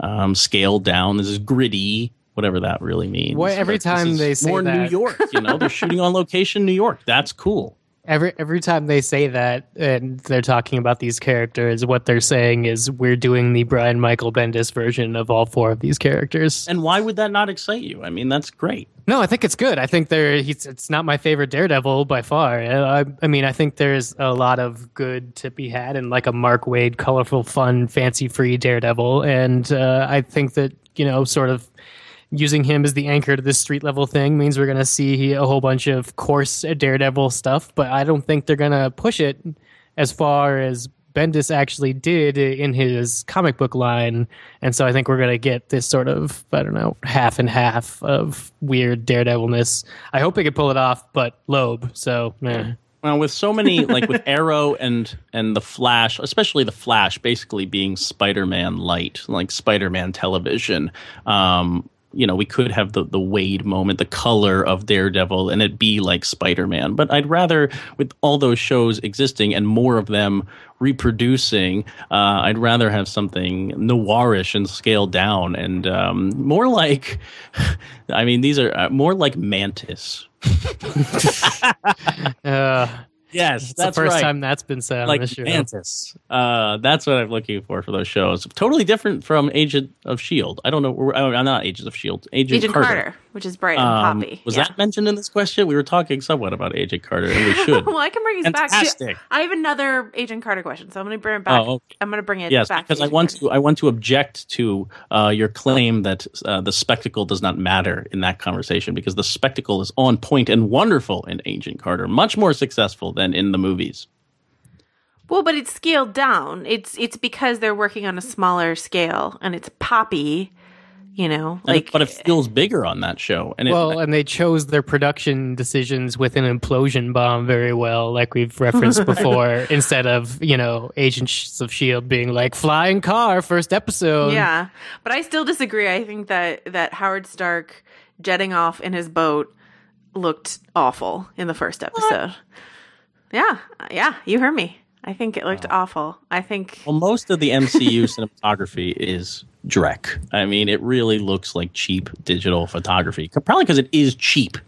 um, scaled down. This is gritty. Whatever that really means. Well, every That time they say more New York, you know, they're shooting on location, New York. That's cool. every every time they say that and they're talking about these characters, what they're saying is we're doing the Brian Michael Bendis version of all four of these characters. And why would that not excite you? I mean, that's great. No, I think it's good. I think there. He's. It's not my favorite Daredevil by far. I, I mean, I think there's a lot of good to be had in like a Mark Waid, colorful, fun, fancy-free Daredevil, and uh, I think that you know, sort of using him as the anchor to this street level thing means we're going to see a whole bunch of coarse Daredevil stuff. But I don't think they're going to push it as far as Bendis actually did in his comic book line, and so I think we're gonna get this sort of I don't know half and half of weird Daredevilness. I hope they could pull it off, but Loeb. So eh. Well, with so many like with Arrow and and the Flash, especially the Flash, basically being Spider-Man light, like Spider-Man television. Um, you know, we could have the the Waid moment, the color of Daredevil, and it be like Spider-Man. But I'd rather, with all those shows existing and more of them reproducing, uh, I'd rather have something noirish and scaled down and um, more like. I mean, these are uh, more like Mantis. uh, Yes, it's that's the first right. time that's been said on like this show. Mantis. Uh, that's what I'm looking for for those shows. Totally different from Agent of Shield. I don't know. I'm not Agents of Shield. Agent, Agent Carter. which is bright and Um, poppy. was yeah. that mentioned in this question? We were talking somewhat about Agent Carter, and we should. well, I can bring us back. To, Fantastic. I have another Agent Carter question, so I'm going to bring it back. Oh, okay. I'm going to bring it yes, back. because I want to. I want to object to uh, your claim that uh, the spectacle does not matter in that conversation, because the spectacle is on point and wonderful in Agent Carter, much more successful than in the movies. Well, but it's scaled down. It's it's because they're working on a smaller scale, and it's poppy. You know, like it, but it feels bigger on that show, and it, Well, and they chose their production decisions with an implosion bomb very well, like we've referenced before, instead of, you know, Agents of S.H.I.E.L.D. Being like, flying car, first episode. Yeah, but I still disagree. I think that that Howard Stark jetting off in his boat looked awful in the first episode. Yeah, yeah, you heard me. I think it looked awful. I think Well, most of the MCU cinematography is Drek. I mean, it really looks like cheap digital photography. Probably because it is cheap,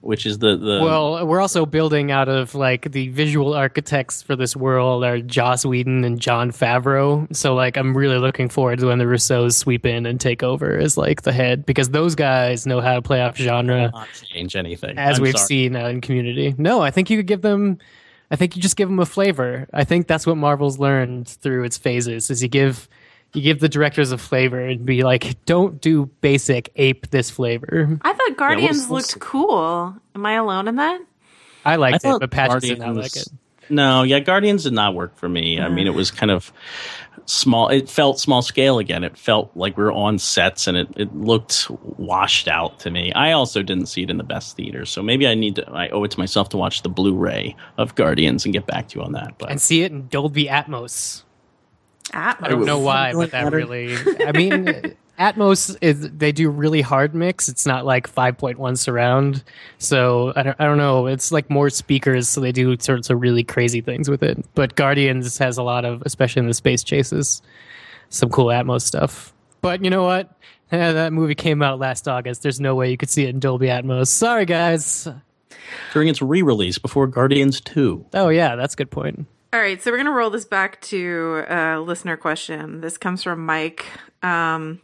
which is the the. Well, we're also building out of like the visual architects for this world are Joss Whedon and Jon Favreau. So like I'm really looking forward to when the Russos sweep in and take over as like the head because those guys know how to play off genre not change anything. as I'm we've sorry. seen uh, in Community. No, I think you could give them. I think you just give them a flavor. I think that's what Marvel's learned through its phases. Is you give you give the directors a flavor and be like, don't do basic ape this flavor. I thought Guardians we'll looked cool. Am I alone in that? I I liked it, but Patrick did not like it. No, yeah, Guardians did not work for me. I mean, it mm. was kind of small. It felt small scale again. It felt like we were on sets, and it, it looked washed out to me. I also didn't see it in the best theaters, so maybe I need to. I owe it to myself to watch the Blu-ray of Guardians and get back to you on that. But and see it in Dolby Atmos. Atmos. I don't know why, but that really. I mean, Atmos is they do really hard mix. It's not like 5.1 surround, so I don't, I don't know. It's like more speakers, so they do sorts of really crazy things with it. But Guardians has a lot of, especially in the space chases, some cool Atmos stuff. But you know what? Eh, that movie came out last August. There's no way you could see it in Dolby Atmos. Sorry, guys. during its re-release before Guardians Two. Oh yeah, that's a good point. All right, so we're gonna roll this back to a listener question. This comes from Mike. Um,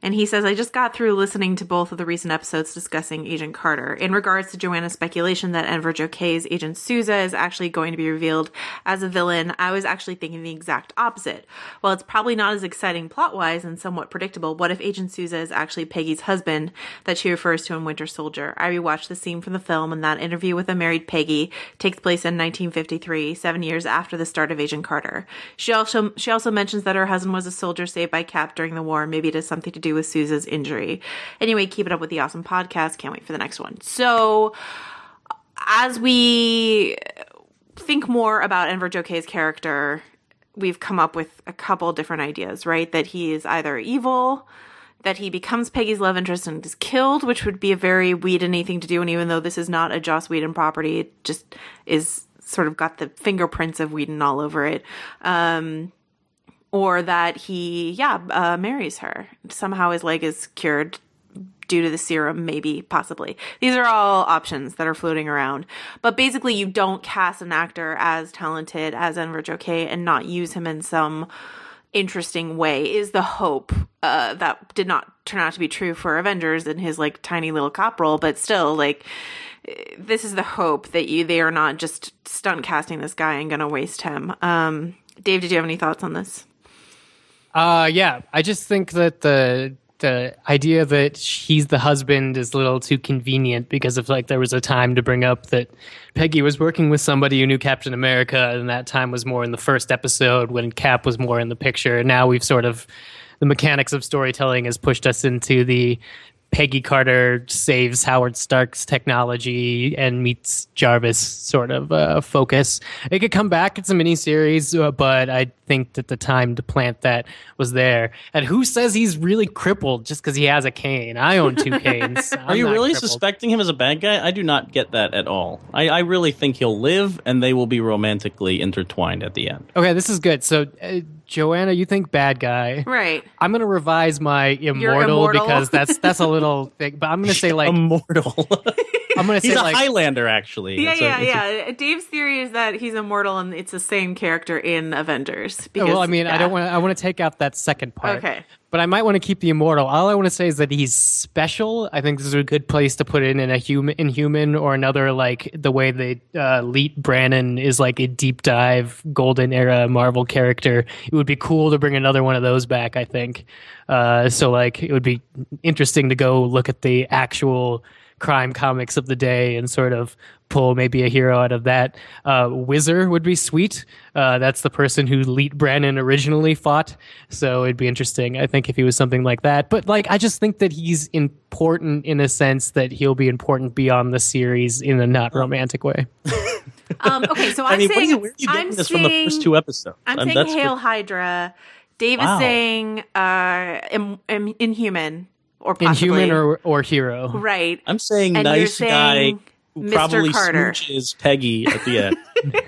and he says, I just got through listening to both of the recent episodes discussing Agent Carter. In regards to Joanna's speculation that Enver Gjokaj's Agent Sousa is actually going to be revealed as a villain, I was actually thinking the exact opposite. While it's probably not as exciting plot wise and somewhat predictable, what if Agent Sousa is actually Peggy's husband that she refers to in Winter Soldier? I rewatched the scene from the film, and that interview with a married Peggy takes place in 1953, seven years after the start of Agent Carter. She also she also mentions that her husband was a soldier saved by Cap during the war. Maybe it has something to do with Sousa's injury. Anyway, keep it up with the awesome podcast. Can't wait for the next one. So, as we think more about Enver Gjokaj's character, we've come up with a couple different ideas, right? That he is either evil, that he becomes Peggy's love interest and is killed, which would be a very Whedon thing to do. And even though this is not a Joss Whedon property, it just is sort of got the fingerprints of Whedon all over it. Um, or that he, yeah, uh, marries her. Somehow his leg is cured due to the serum, maybe, possibly. These are all options that are floating around. But basically, you don't cast an actor as talented as Enver Gjokaj and not use him in some interesting way is the hope uh, that did not turn out to be true for Avengers in his like tiny little cop role, but still like this is the hope that you they are not just stunt casting this guy and gonna waste him. Um, Dave, did you have any thoughts on this? Uh, yeah, I just think that the the idea that he's the husband is a little too convenient because of like there was a time to bring up that Peggy was working with somebody who knew Captain America, and that time was more in the first episode when Cap was more in the picture. Now we've sort of the mechanics of storytelling has pushed us into the Peggy Carter saves Howard Stark's technology and meets Jarvis sort of uh, focus. It could come back. It's a miniseries, uh, but I think that the time to plant that was there. And who says he's really crippled just because he has a cane? I own two canes. Are you really crippled. suspecting him as a bad guy? I do not get that at all. I, I really think he'll live and they will be romantically intertwined at the end. Okay, this is good. So, uh, Joanna, you think bad guy? Right. I'm gonna revise my immortal, immortal. because that's that's a little thing. But I'm gonna say like Immortal. I'm gonna say He's a like Highlander, actually. Yeah, It's a- yeah, a- yeah. Dave's theory is that he's immortal and it's the same character in Avengers. Because, well, I mean, I don't want. I want to take out that second part. Okay. But I might want to keep the immortal. All I want to say is that he's special. I think this is a good place to put it in a human, inhuman, or another like the way they uh, Leet Brannis is like a deep dive golden era Marvel character. It would be cool to bring another one of those back. I think. Uh, so like it would be interesting to go look at the actual crime comics of the day and sort of pull maybe a hero out of that. Uh, Whizzer would be sweet. Uh, that's the person who Leet Brannis originally fought. So it'd be interesting, I think, if he was something like that. But like, I just think that he's important in a sense that he'll be important beyond the series in a not romantic way. Um, okay, so I'm I mean, where are saying you, where are you getting I'm this saying, from the first two episodes? I'm Um, saying that's Hail what- Hydra. Dave Wow. is saying uh, im- im- Inhuman or possibly Inhuman or, or hero. right. I'm saying And you're nice guy saying who Mr. probably Carter. smooches Peggy at the end.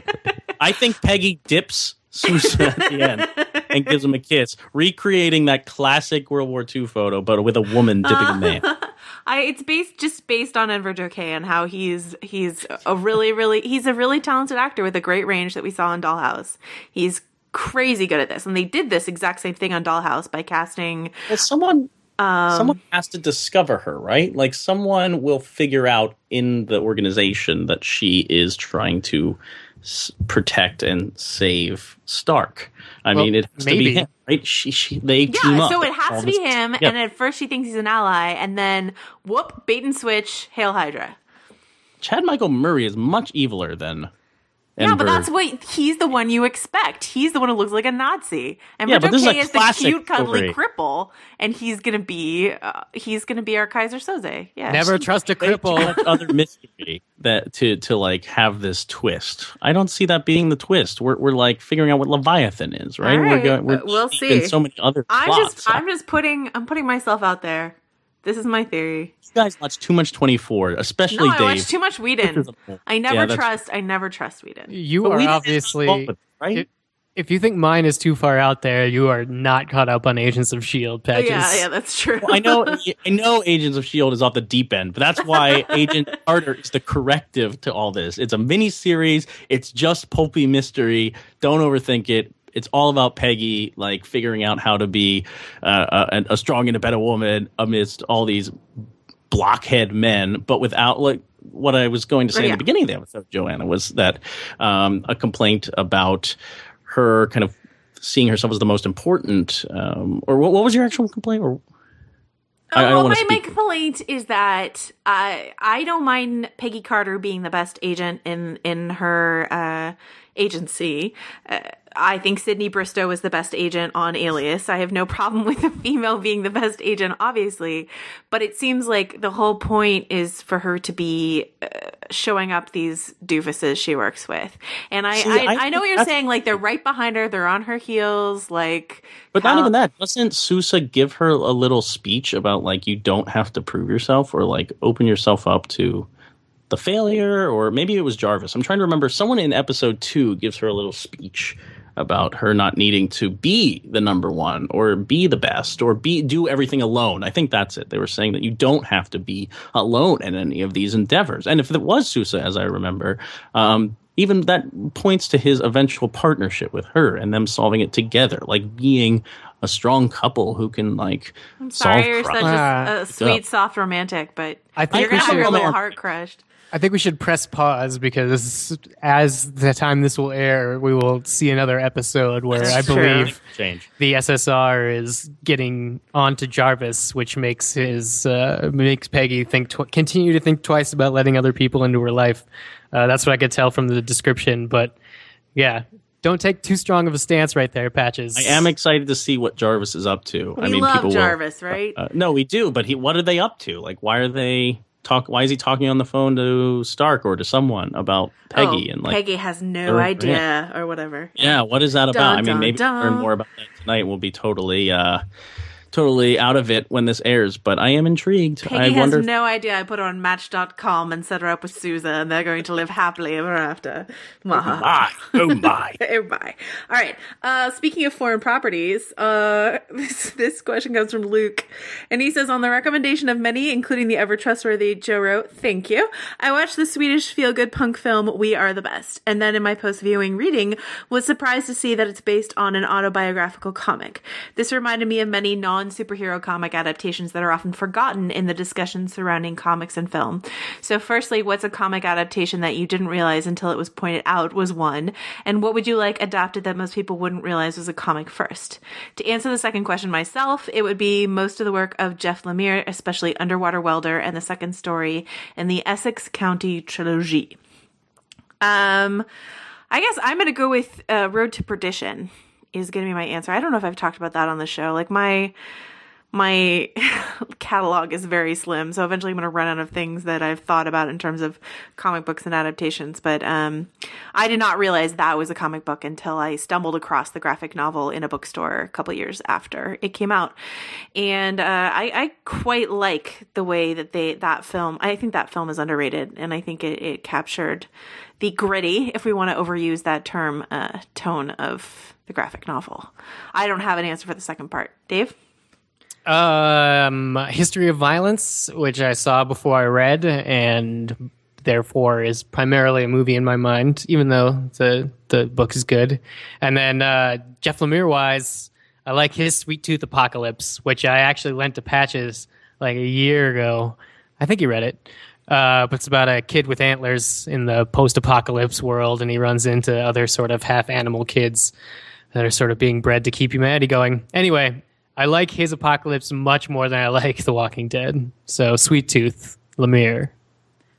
I think Peggy dips Susan at the end and gives him a kiss, recreating that classic World War II photo, but with a woman dipping a man. I it's based just based on Enver Gjokaj and how he's he's a really really he's a really talented actor with a great range that we saw in Dollhouse. He's crazy good at this, and they did this exact same thing on Dollhouse by casting. Well, someone Um, someone has to discover her, right? Like someone will figure out in the organization that she is trying to s- protect and save Stark. I Well, mean, it has to be him, right? She, she, they team Yeah, up. so it has to be him, and at first she thinks he's an ally, and then whoop, bait and switch, hail Hydra. Chad Michael Murray is much eviler than. Yeah, but that's what he's the one you expect. He's the one who looks like a Nazi, and Yeah, yeah, but this is a is the cute, cuddly story. cripple, and he's gonna be uh, he's gonna be our Keyser Soze. Yeah, Never trust a cripple. other mystery that to to like have this twist. I don't see that being the twist. We're we're like figuring out what Leviathan is, right? All we're right, going. We're but we'll deep in see. so many other I'm plots. just I'm just putting I'm putting myself out there. This is my theory. you guys watch too much Twenty Four, especially No, I Dave. watch too much Whedon. I never Yeah, trust. I never trust Whedon. You But are we didn't obviously. it, right? if- if you think mine is too far out there, you are not caught up on Agents of Shield oh, patches. Yeah, yeah, that's true. I know, I know, Agents of Shield is off the deep end, but that's why Agent Carter is the corrective to all this. It's a mini series. It's just pulpy mystery. Don't overthink it. It's all about Peggy, like figuring out how to be uh, a, a strong and a better woman amidst all these blockhead men, but without like what I was going to say in Yeah. the beginning of the episode, Joanna, was that um, a complaint about her kind of seeing herself as the most important, um, or what, what was your actual complaint? Or I- I well, my, my complaint is that I I don't mind Peggy Carter being the best agent in in her uh, agency. Uh, I think Sydney Bristow is the best agent on Alias. I have no problem with a female being the best agent, obviously, but it seems like the whole point is for her to be uh, showing up these doofuses she works with. And I See, I, I I, know what you're saying. Like they're right behind her. They're on her heels. Like, But not even that. Doesn't Sousa give her a little speech about like you don't have to prove yourself or like open yourself up to the failure? Or maybe it was Jarvis. I'm trying to remember. Someone in episode two gives her a little speech about her not needing to be the number one or be the best or be do everything alone. I think that's it. They were saying that you don't have to be alone in any of these endeavors. And if it was Sousa, as I remember, um, even that points to his eventual partnership with her and them solving it together, like being a strong couple who can like I'm sorry, solve you're such problems. a, a sweet, soft romantic, but I think you're gonna have should- your little heart crushed. I think we should press pause because as the time this will air, we will see another episode where That's I true. believe change. the SSR is getting onto Jarvis, which makes his uh, makes Peggy think tw- continue to think twice about letting other people into her life. Uh, that's what I could tell from the description. But yeah, don't take too strong of a stance right there, Patches. I am excited to see what Jarvis is up to. I We mean, love people will- Jarvis, right? Uh, no, we do, but he, what are they up to? Like, why are they talk? Why is he talking on the phone to Stark or to someone about Peggy oh, and like? Peggy has no they're- idea or whatever. Yeah, what is that about? Dun, I mean, dun, maybe we'll learn dun. more about that tonight. We'll be totally, uh, totally out of it when this airs. But I am intrigued. Peggy I has wonder. no idea I put her on Match.com and set her up with Sousa, and they're going to live happily ever after. Mwahaha. my, oh my! Oh my. All right. Uh, speaking of foreign properties, uh, this, this question comes from Luke. And he says, On the recommendation of many, including the ever trustworthy Joe wrote, thank you. I watched the Swedish feel good punk film We Are the Best. And then in my post viewing reading, was surprised to see that it's based on an autobiographical comic. This reminded me of many non superhero comic adaptations that are often forgotten in the discussion surrounding comics and film. So, firstly, what's a comic adaptation that you didn't realize until it was pointed out was one? And what would you like adapted that most people wouldn't realize was a comic first? To answer the second question myself, it would be most of the work of Jeff Lemire, especially Underwater Welder and the second story in the Essex County trilogy. Um, I guess I'm going to go with uh, Road to Perdition is going to be my answer. I don't know if I've talked about that on the show. Like my my catalog is very slim, so eventually I'm going to run out of things that I've thought about in terms of comic books and adaptations. But um, I did not realize that was a comic book until I stumbled across the graphic novel in a bookstore a couple years after it came out, and uh, I, I quite like the way that they that film. I think that film is underrated, and I think it, it captured the gritty, if we want to overuse that term, uh, tone of the graphic novel. I don't have an answer for the second part. Dave? Um, History of Violence, which I saw before I read, and therefore is primarily a movie in my mind, even though the the book is good. And then uh, Jeff Lemire wise, I like his Sweet Tooth Apocalypse, which I actually lent to Patches like a year ago. I think he read it. Uh, but it's about a kid with antlers in the post-apocalypse world, and he runs into other sort of half-animal kids that are sort of being bred to keep humanity going. Anyway, I like his apocalypse much more than I like The Walking Dead. So, Sweet Tooth, Lemire.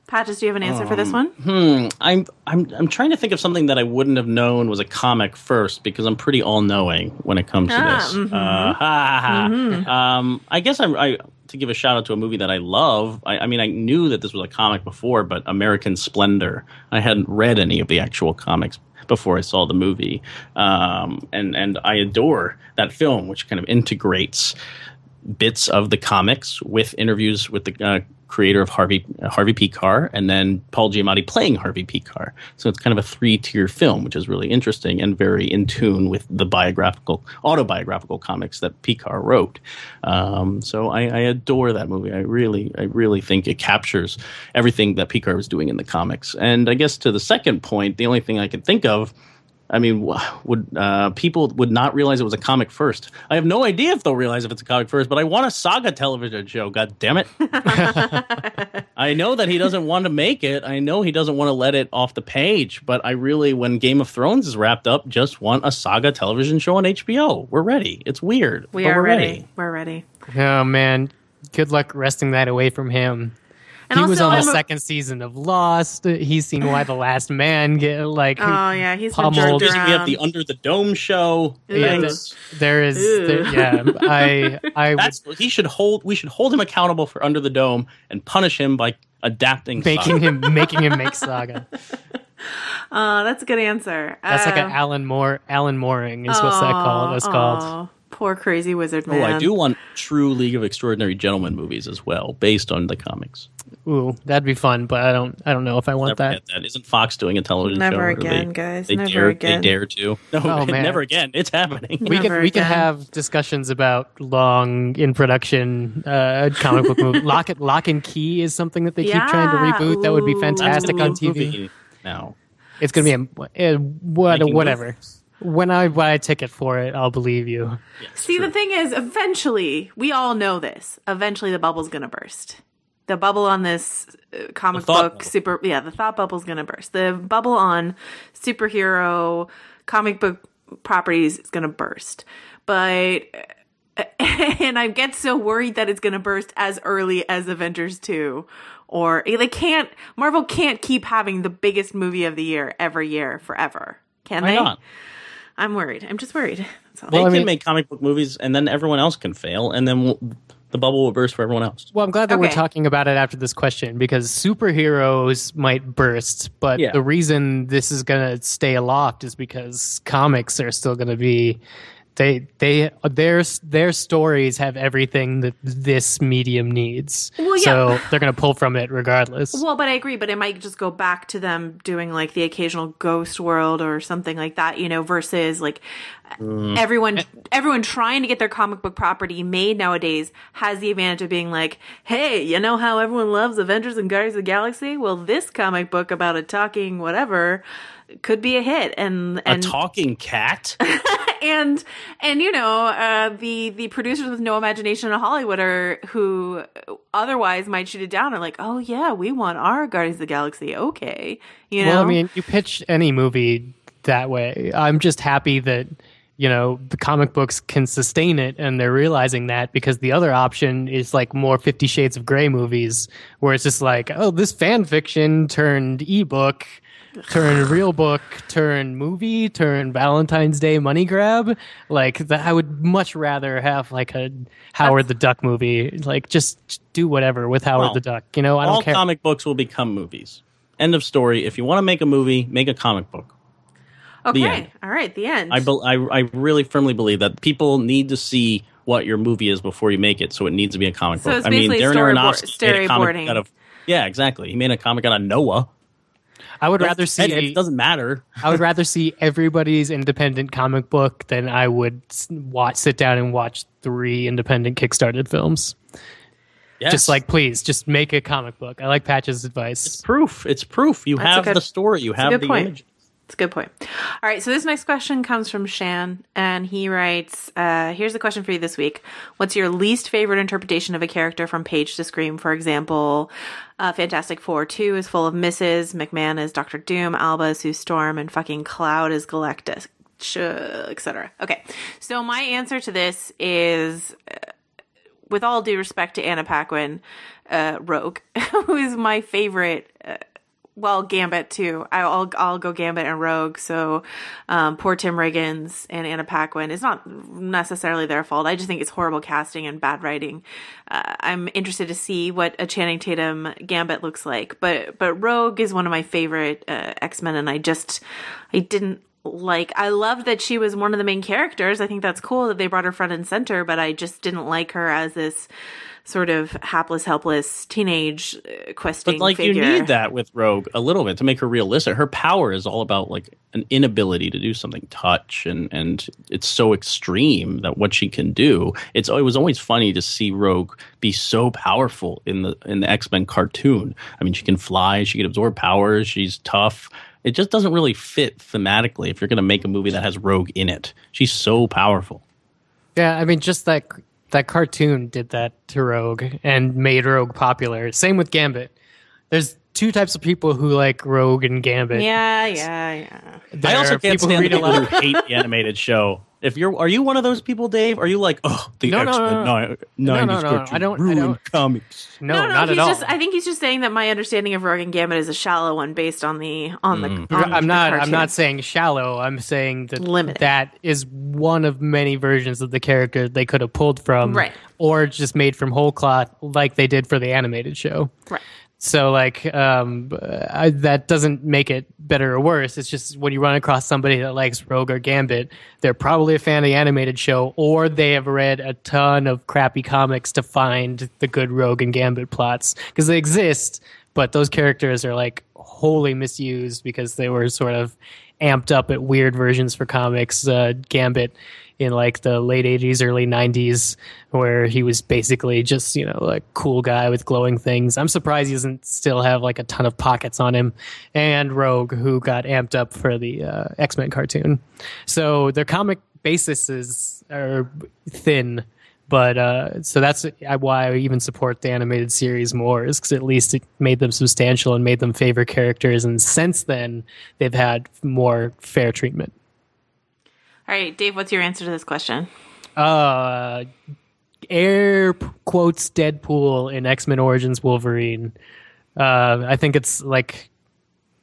Patches, do you have an answer for this one? Hmm, I'm I'm I'm trying to think of something that I wouldn't have known was a comic first because I'm pretty all knowing when it comes to Ah, this. mhm. Uh, ha, ha, ha. Um, I guess I'm I to give a shout out to a movie that I love. I, I mean, I knew that this was a comic before, but American Splendor. I hadn't read any of the actual comics before I saw the movie, um, and and I adore that film, which kind of integrates bits of the comics with interviews with the uh, creator of Harvey uh, Harvey Pekar, and then Paul Giamatti playing Harvey Pekar. So it's kind of a three tier film, which is really interesting and very in tune with the biographical autobiographical comics that Pekar wrote. Um, so I, I adore that movie. I really I really think it captures everything that Pekar was doing in the comics. And I guess to the second point, the only thing I can think of. I mean, would uh, people would not realize it was a comic first? I have no idea if they'll realize if it's a comic first, but I want a Saga television show. God damn it! I know that he doesn't want to make it. I know he doesn't want to let it off the page. But I really, when Game of Thrones is wrapped up, just want a Saga television show on HBO. We're ready. It's weird. We but are we're ready. We're ready. Oh, man. Good luck wresting that away from him. And he was on the I'm a- second season of Lost. He's seen Y the Last Man get like. Oh yeah, he's been Pummeled. jerked We around. have the Under the Dome show. yeah, Thanks. there is, Ew. there- yeah. I, I would That's he should hold. We should hold him accountable for Under the Dome and punish him by adapting. making Saga. him making him make Saga. Uh, that's a good answer. That's like Uh, an Alan Moore. Alan Mooring is what's that called? That's called. Aw, Poor crazy wizard man. Oh. I do want true League of Extraordinary Gentlemen movies as well, based on the comics. Ooh, that'd be fun, but I don't. I don't know if I want Never that. that. Isn't Fox doing a television show? Never or again, they, guys. They Never dare. again. They dare to. No, Oh, man. never again. It's happening. We can. Never we could again. have discussions about long in production uh, comic book movie. Lock it, Locke and Key is something that they keep trying to Yeah, reboot. That would be ooh. That's fantastic on a TV. movie now. It's gonna be a, uh, what Making whatever. movies. When I buy a ticket for it, I'll believe you. See, the thing is, eventually, we all know this. Eventually, the bubble's gonna burst. The bubble on this uh, comic book bubble. super, yeah, the thought bubble's gonna burst. The bubble on superhero comic book properties is gonna burst. But, and I get so worried that it's gonna burst as early as Avengers 2. Or they can't, Marvel can't keep having the biggest movie of the year every year forever. Can Why they? not? I'm worried. I'm just worried. That's all. They I can mean- make comic book movies, and then everyone else can fail, and then we'll, the bubble will burst for everyone else. Well, I'm glad that we're talking about it after this question because superheroes might burst, but Yeah. the reason this is going to stay aloft is because comics are still going to be they they their their stories have everything that this medium needs. Well, yeah. So they're going to pull from it regardless. Well, but I agree, but it might just go back to them doing like the occasional ghost world or something like that, you know, versus like mm. everyone eh. everyone trying to get their comic book property made nowadays has the advantage of being like, "Hey, you know how everyone loves Avengers and Guardians of the Galaxy? Well, this comic book about a talking whatever could be a hit." And A talking cat? and and you know uh, the the producers with no imagination in Hollywood are who otherwise might shoot it down are like, oh yeah, we want our Guardians of the Galaxy, okay, you know. Well, I mean, you pitch any movie that way. I'm just happy that you know the comic books can sustain it, and they're realizing that because the other option is like more Fifty Shades of Grey movies, where it's just like, oh, this fan fiction turned ebook. Turn real book, turn movie, turn Valentine's Day money grab. Like that, I would much rather have like a Howard the Duck movie. Like just do whatever with Howard Well, the Duck. You know, I don't care. comic books will become movies. End of story. If you want to make a movie, make a comic book. okay, all right, the end. I, bel I, I really firmly believe that people need to see what your movie is before you make it, so it needs to be a comic So book. it's I mean, basically Darren storyboard- Aronofsky made a comic storyboarding. out of yeah, exactly. He made a comic out of Noah. I would rather see. It, it doesn't matter. I would rather see everybody's independent comic book than I would watch, sit down and watch three independent Kickstarted films. Yes. Just like, please, just make a comic book. I like Patch's advice. It's proof. It's proof. You That's have good- the story. You have the point. image. It's a good point. All right, so this next question comes from Shan, and he writes, uh, "Here's the question for you this week: What's your least favorite interpretation of a character from Page to Scream? For example, uh, Fantastic Four two is full of misses. McMahon is Doctor Doom. Alba is Sue Storm, and fucking Cloud is Galactus, etc." Okay, so my answer to this is with all due respect to Anna Paquin, uh, Rogue, who is my favorite. Well, Gambit too. I'll I'll go Gambit and Rogue. So, um, poor Tim Riggins and Anna Paquin. It's not necessarily their fault. I just think it's horrible casting and bad writing. Uh, I'm interested to see what a Channing Tatum Gambit looks like. But but Rogue is one of my favorite uh, X Men, and I just I didn't like I loved that she was one of the main characters. I think that's cool that they brought her front and center, but I just didn't like her as this sort of hapless, helpless teenage uh, questing But like figure. you need that with Rogue a little bit to make her realistic. Her power is all about like an inability to do something, touch, and and it's so extreme that what she can do. It's it was always funny to see Rogue be so powerful in the in the X Men cartoon. I mean, she can fly, she can absorb powers, she's tough. It just doesn't really fit thematically if you're going to make a movie that has Rogue in it. She's so powerful. Yeah, I mean, just that that cartoon did that to Rogue and made Rogue popular. Same with Gambit. There's two types of people who like Rogue and Gambit. Yeah, yeah, yeah. There I also are can't people stand the read a people who hate the animated show. If you're, are you one of those people, Dave? Are you like, oh, the No, no, X Men no, no. No, no, no, I don't- I don't- comics? No, No, no, not he's at all. just. I think he's just saying that my understanding of Rogue and Gambit is a shallow one based on the on the. Mm-hmm. On I'm the not. I'm not saying shallow. I'm saying that Limited. that is one of many versions of the character they could have pulled from, Right. Or just made from whole cloth, like they did for the animated show. Right. So, like, um, I, that doesn't make it better or worse. It's just when you run across somebody that likes Rogue or Gambit, they're probably a fan of the animated show, or they have read a ton of crappy comics to find the good Rogue and Gambit plots because they exist, but those characters are like wholly misused because they were sort of amped up at weird versions for comics. Uh, Gambit in like the late 80s, early 90s, where he was basically just, you know, a cool guy with glowing things. I'm surprised he doesn't still have like a ton of pockets on him. And Rogue, who got amped up for the uh, X Men cartoon. So their comic bases are thin. But uh, so that's why I even support the animated series more, is because at least it made them substantial and made them favorite characters. And since then, they've had more fair treatment. All right, Dave, what's your answer to this question? Uh, air quotes Deadpool in X Men Origins Wolverine. Uh, I think it's like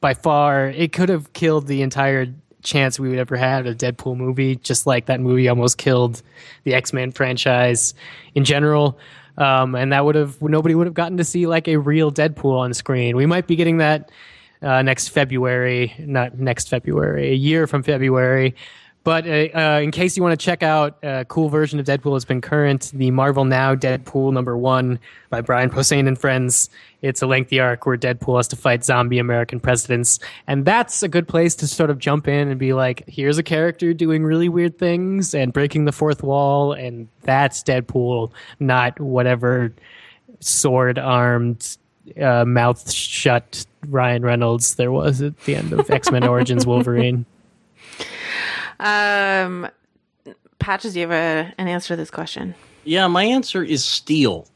by far it could have killed the entire chance we would ever have a Deadpool movie, just like that movie almost killed the X Men franchise in general. Um, and that would have nobody would have gotten to see like a real Deadpool on screen. We might be getting that uh, next February, not next February, a year from February. But uh, uh, in case you want to check out a cool version of Deadpool that's been current, the Marvel Now Deadpool number one by Brian Posehn and friends. It's a lengthy arc where Deadpool has to fight zombie American presidents. And that's a good place to sort of jump in and be like, here's a character doing really weird things and breaking the fourth wall. And that's Deadpool, not whatever sword armed, uh, mouth shut Ryan Reynolds there was at the end of X Men Origins Wolverine. Um, Patches, do you have a, an answer to this question? Yeah, my answer is Steel.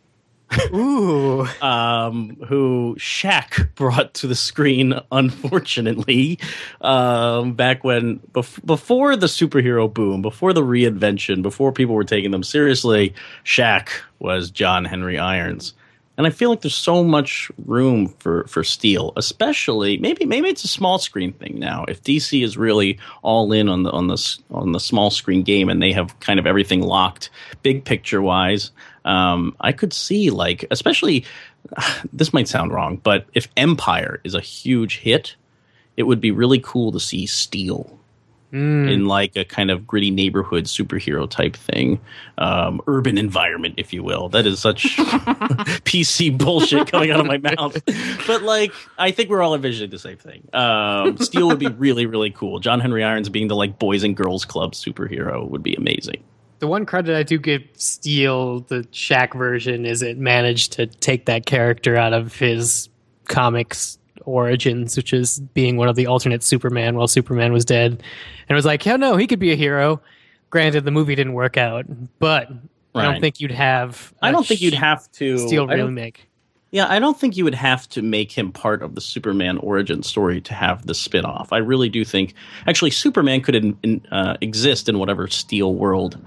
Ooh. um, who Shaq brought to the screen, unfortunately, um, back when bef- before the superhero boom, before the reinvention, before people were taking them seriously, Shaq was John Henry Irons and I feel like there's so much room for for Steel, especially maybe maybe it's a small screen thing now. If DC is really all in on the on the on the small screen game and they have kind of everything locked, big picture wise, um, I could see like especially this might sound wrong, but if Empire is a huge hit, it would be really cool to see Steel mm. in like a kind of gritty neighborhood superhero type thing, um, urban environment, if you will. That is such PC bullshit coming out of my mouth. But like, I think we're all envisioning the same thing. Um, Steel would be really, really cool. John Henry Irons being the like boys and girls club superhero would be amazing the one credit I do give Steel, the Shaq version, is it managed to take that character out of his comics origins, which is being one of the alternate Superman while Superman was dead, and it was like, yeah, no, he could be a hero. Granted, the movie didn't work out, but right. I don't think you'd have. I don't think you'd have to Steel remake. Yeah, I don't think you would have to make him part of the Superman origin story to have the spinoff. I really do think, actually, Superman could in, in, uh, exist in whatever Steel world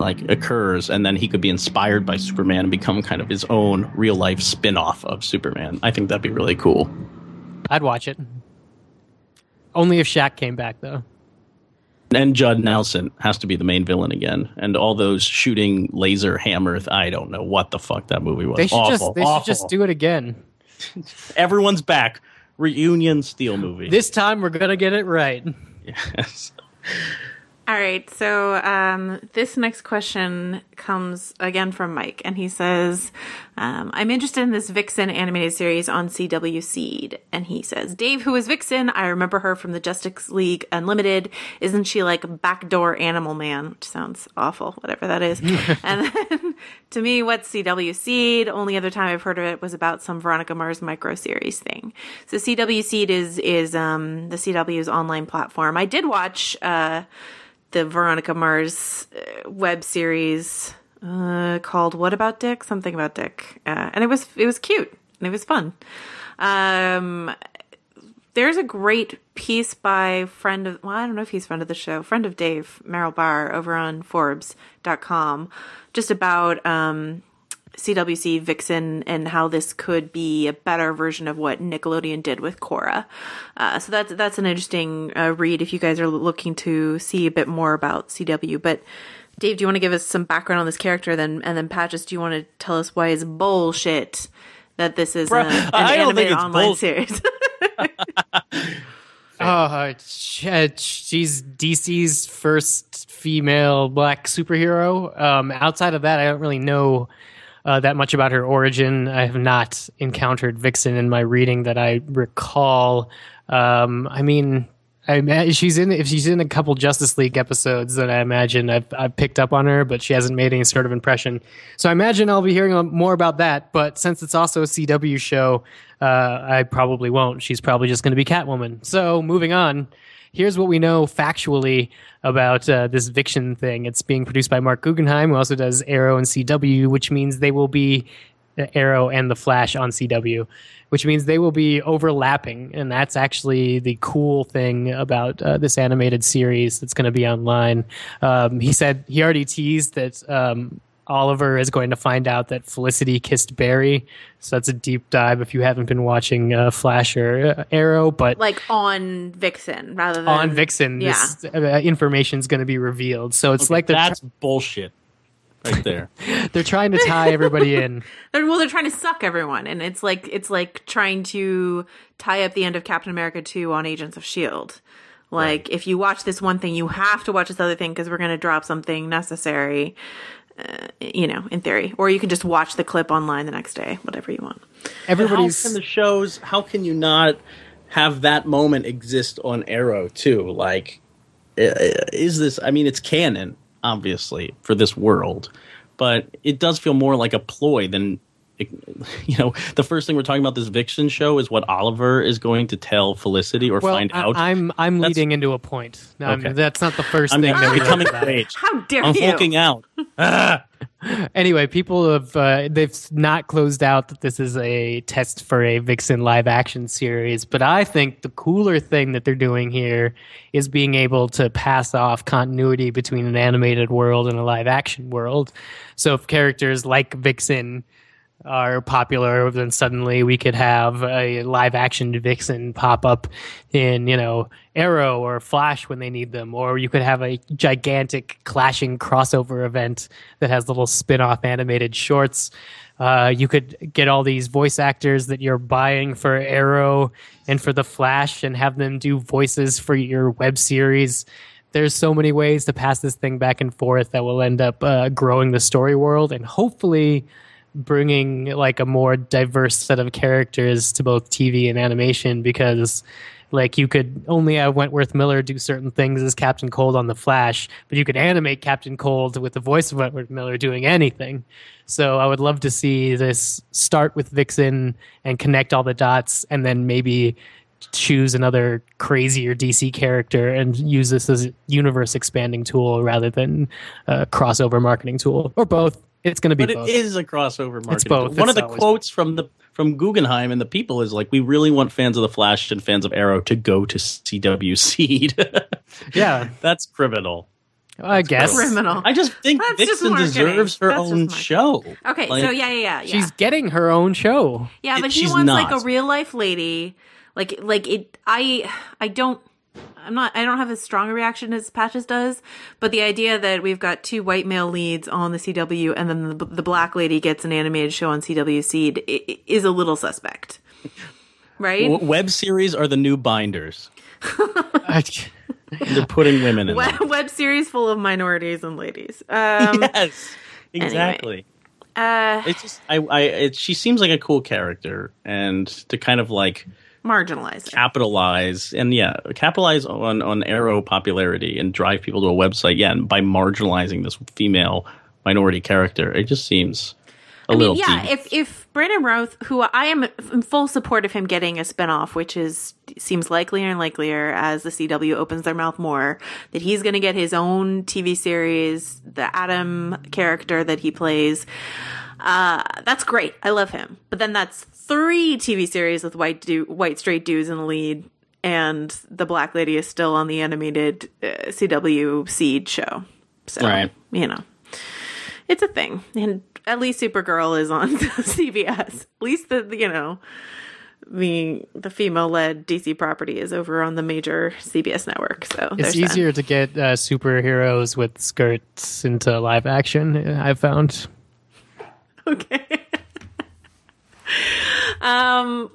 like occurs, and then he could be inspired by Superman and become kind of his own real life spin off of Superman. I think that'd be really cool. I'd watch it. Only if Shaq came back, though. And Judd Nelson has to be the main villain again, and all those shooting laser hammers. I don't know what the fuck that movie was. They should awful, just they awful. should just do it again. Everyone's back. Reunion Steel movie. This time we're gonna get it right. Yes. All right. So um, this next question comes again from Mike, and he says, um, "I'm interested in this Vixen animated series on CW Seed." And he says, "Dave, who is Vixen? I remember her from the Justice League Unlimited. Isn't she like backdoor Animal Man? Which sounds awful, whatever that is." and then, to me, what's CW Seed? Only other time I've heard of it was about some Veronica Mars micro series thing. So CW Seed is is um, the CW's online platform. I did watch. Uh, the Veronica Mars uh, web series uh, called "What About Dick?" Something about Dick, uh, and it was it was cute and it was fun. Um, there's a great piece by friend of well, I don't know if he's friend of the show, friend of Dave Merrill Barr over on Forbes.com, just about um, CWC Vixen and how this could be a better version of what Nickelodeon did with Korra. Uh, so that's that's an interesting uh, read if you guys are looking to see a bit more about CW. But Dave, do you want to give us some background on this character? Then and then Patches, do you want to tell us why it's bullshit that this is Bruh, an animated online bull- series? Oh, she's DC's first female black superhero. Um, outside of that, I don't really know uh, that much about her origin. I have not encountered Vixen in my reading that I recall. Um, I mean, I she's in if she's in a couple Justice League episodes, then I imagine I've, I've picked up on her, but she hasn't made any sort of impression. So I imagine I'll be hearing more about that. But since it's also a CW show, uh, I probably won't. She's probably just going to be Catwoman. So moving on, here's what we know factually about uh, this Vixen thing. It's being produced by Marc Guggenheim, who also does Arrow and CW, which means they will be Arrow and the Flash on CW, which means they will be overlapping, and that's actually the cool thing about uh, this animated series that's going to be online. Um, he said he already teased that um, Oliver is going to find out that Felicity kissed Barry, so that's a deep dive if you haven't been watching uh, Flash or uh, Arrow, but like on Vixen rather than on Vixen, Yeah. this uh, information is going to be revealed. So it's like they're that's bullshit, right there. they're trying to tie everybody in. They're, well, they're trying to suck everyone, and it's like it's like trying to tie up the end of Captain America two on Agents of Shield. Like if you watch this one thing, you have to watch this other thing because we're going to drop something necessary. Uh, you know, in theory, or you can just watch the clip online the next day, whatever you want. Everybody's how can the shows? How can you not have that moment exist on Arrow too? Like, is this? I mean, it's canon, obviously, for this world, but it does feel more like a ploy than. You know, the first thing we're talking about this Vixen show is what Oliver is going to tell Felicity or well, find I, out. I'm I'm That's- leading into a point. Um, Okay. That's not the 1st I'm, thing that we becoming learned about it. rage. How dare I'm you? hulking out. Anyway, people have uh, they've not closed out that this is a test for a Vixen live action series, but I think the cooler thing that they're doing here is being able to pass off continuity between an animated world and a live action world. So if characters like Vixen are popular, then suddenly we could have a live action Vixen pop up in, you know, Arrow or Flash when they need them, or you could have a gigantic clashing crossover event that has little spin off animated shorts. Uh, you could get all these voice actors that you're buying for Arrow and for the Flash and have them do voices for your web series. There's so many ways to pass this thing back and forth that will end up uh, growing the story world and hopefully bringing like a more diverse set of characters to both TV and animation because like you could only have Wentworth Miller do certain things as Captain Cold on the Flash, but you could animate Captain Cold with the voice of Wentworth Miller doing anything. So I would love to see this start with Vixen and connect all the dots and then maybe choose another crazier DC character and use this as a universe expanding tool rather than a crossover marketing tool or both. It's going to be But both. it is a crossover marketing. both. tool. One of the always quotes from the from Guggenheim and the people is like, "We really want fans of the Flash and fans of Arrow to go to CW Seed." yeah, That's criminal. I guess. Criminal. I just think That's Vixen marketing. deserves her That's own show. Okay, Like, so yeah, yeah, yeah, yeah. She's getting her own show. Yeah, It- but he she's wants like a real life lady. Like like it I I don't I'm not I don't have as strong a reaction as Patches does, but the idea that we've got two white male leads on the CW and then the, the black lady gets an animated show on CW Seed i- i- is a little suspect. Right? web series are the new binders. They're putting women in. web, them. web series full of minorities and ladies. Um yes, exactly. uh It's just I, I it, she seems like a cool character, and to kind of like marginalized. capitalize and yeah, capitalize on on Arrow popularity and drive people to a website. Yeah, and by marginalizing this female minority character, it just seems a I little. mean, yeah, deep. if if Brandon Routh, who I am in full support of him getting a spinoff, which is seems likelier and likelier as the CW opens their mouth more, that he's going to get his own TV series, the Atom character that he plays. Uh, that's great. I love him. But then that's three TV series with white du- white straight dudes in the lead, and the black lady is still on the animated uh, CW Seed show. So Right. you know it's a thing and at least supergirl is on cbs at least the you know the the female led dc property is over on the major cbs network so it's there's that. easier to get uh, superheroes with skirts into live action. I've found. okay um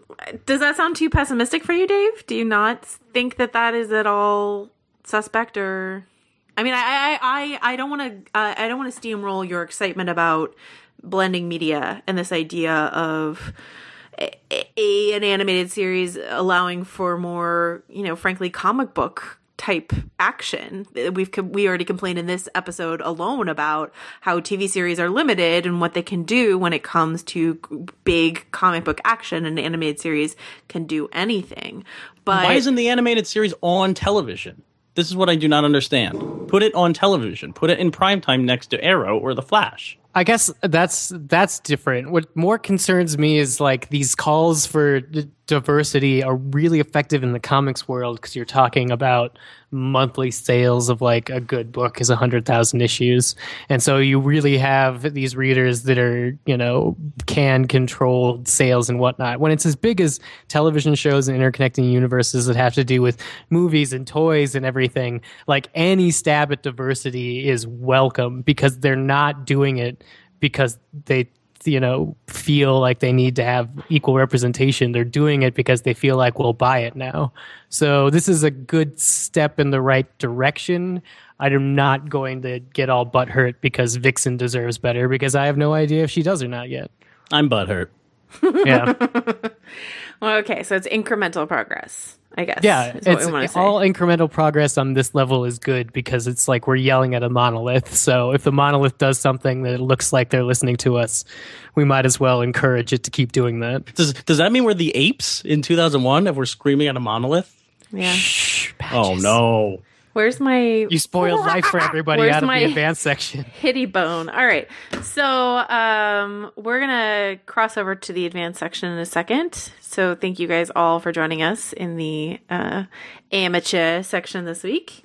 does that sound too pessimistic for you dave? Do you not think that that is at all suspect or i mean, I I I, I don't want to uh, I don't want to steamroll your excitement about blending media and this idea of a, a an animated series allowing for more, you know, frankly, comic book type action. We've we already complained in this episode alone about how TV series are limited and what they can do when it comes to big comic book action. An animated series can do anything. But Why isn't the animated series on television? This is what I do not understand. Put it on television. Put it in primetime next to Arrow or The Flash. I guess that's that's different. What more concerns me is like these calls for d- diversity are really effective in the comics world because you're talking about monthly sales of like a good book is a hundred thousand issues, and so you really have these readers that are you know can control sales and whatnot. When it's as big as television shows and interconnecting universes that have to do with movies and toys and everything, like any stab at diversity is welcome because they're not doing it because they you know feel like they need to have equal representation. They're doing it because they feel like we'll buy it now. So this is a good step in the right direction. I'm not going to get all butthurt because vixen deserves better because i have no idea if she does or not yet. I'm butthurt. Yeah well, okay, so it's incremental progress. I guess. yeah it's we want to say. all incremental progress on this level is good because it's like we're yelling at a monolith so if the monolith does something that looks like they're listening to us we might as well encourage it to keep doing that Does does that mean we're the apes in 2001 if we're screaming at a monolith? yeah. Shh, Oh no. Where's my You spoiled life for everybody out of the advanced section. hitty bone. All right. So um, we're going to cross over to the advanced section in a second. So thank you guys all for joining us in the uh, amateur section this week.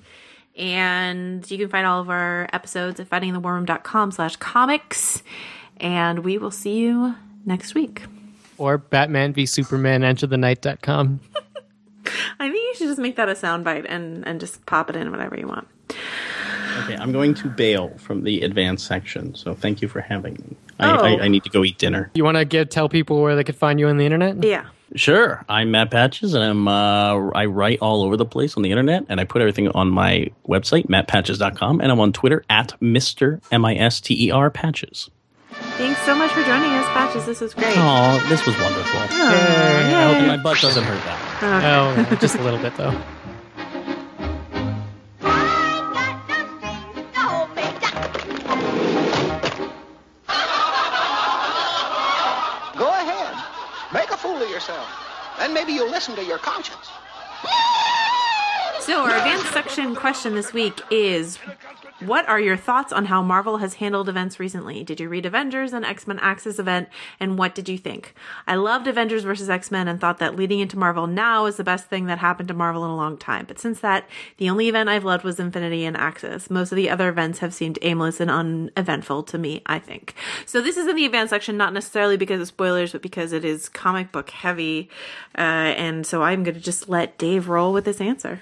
And you can find all of our episodes at fightingthewarroom.com slash comics. And we will see you next week. Or Batman v Superman enter the night.com. I think you should just make that a soundbite and, and just pop it in whatever you want. Okay, I'm going to bail from the advanced section, so thank you for having me. I, Oh. I, I need to go eat dinner. You want to get tell people where they could find you on the internet? Yeah. Sure, I'm Matt Patches, and I'm uh, I write all over the place on the internet, and I put everything on my website, mattpatches.com, and I'm on Twitter at Mister M I S T E R Patches. Thanks so much for joining us, Patches. This was great. Oh, this was wonderful. Oh, Yay. I hope my butt doesn't hurt that. Okay. Oh, just a little bit though. Go ahead. Make a fool of yourself. Then maybe you'll listen to your conscience. So, our advanced section question this week is What are your thoughts on how Marvel has handled events recently? Did you read Avengers and X Men Axis event, and what did you think? I loved Avengers versus X Men and thought that leading into Marvel now is the best thing that happened to Marvel in a long time. But since that, the only event I've loved was Infinity and Axis. Most of the other events have seemed aimless and uneventful to me, I think. So, this is in the advanced section, not necessarily because of spoilers, but because it is comic book heavy. Uh, and so, I'm going to just let Dave roll with this answer.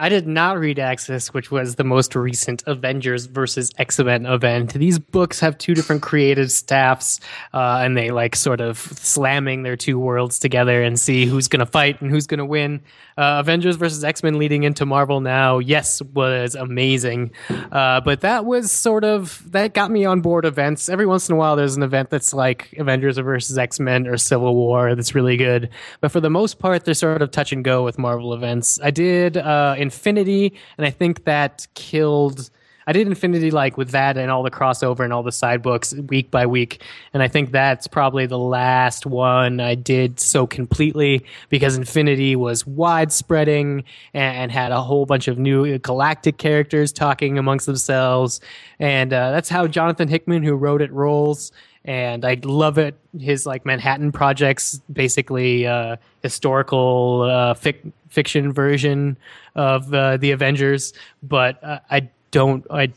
I did not read Axis, which was the most recent Avengers versus X Men event. These books have two different creative staffs, uh, and they like sort of slamming their two worlds together and see who's going to fight and who's going to win. Uh, Avengers versus X Men leading into Marvel now, yes, was amazing, uh, but that was sort of that got me on board events. Every once in a while, there's an event that's like Avengers versus X Men or Civil War that's really good, but for the most part, they're sort of touch and go with Marvel events. I did uh, Infinity, and I think that killed. I did Infinity like with that and all the crossover and all the side books week by week, and I think that's probably the last one I did so completely because Infinity was widespreading and, and had a whole bunch of new galactic characters talking amongst themselves, and uh, that's how Jonathan Hickman, who wrote it, rolls and I love it. His like Manhattan projects, basically uh, historical uh, fic- fiction version of uh, the Avengers, but uh, I don't. I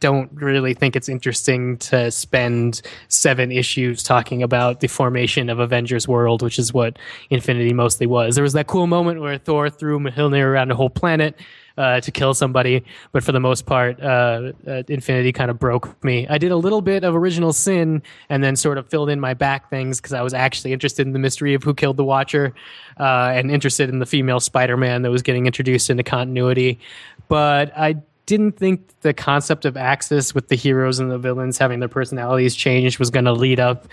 don't really think it's interesting to spend seven issues talking about the formation of Avengers World, which is what Infinity mostly was. There was that cool moment where Thor threw Mjolnir around a whole planet uh, to kill somebody, but for the most part, uh, uh, Infinity kind of broke me. I did a little bit of Original Sin and then sort of filled in my back things because I was actually interested in the mystery of who killed the Watcher uh, and interested in the female Spider Man that was getting introduced into continuity. But I didn't think the concept of Axis with the heroes and the villains having their personalities changed was going to lead up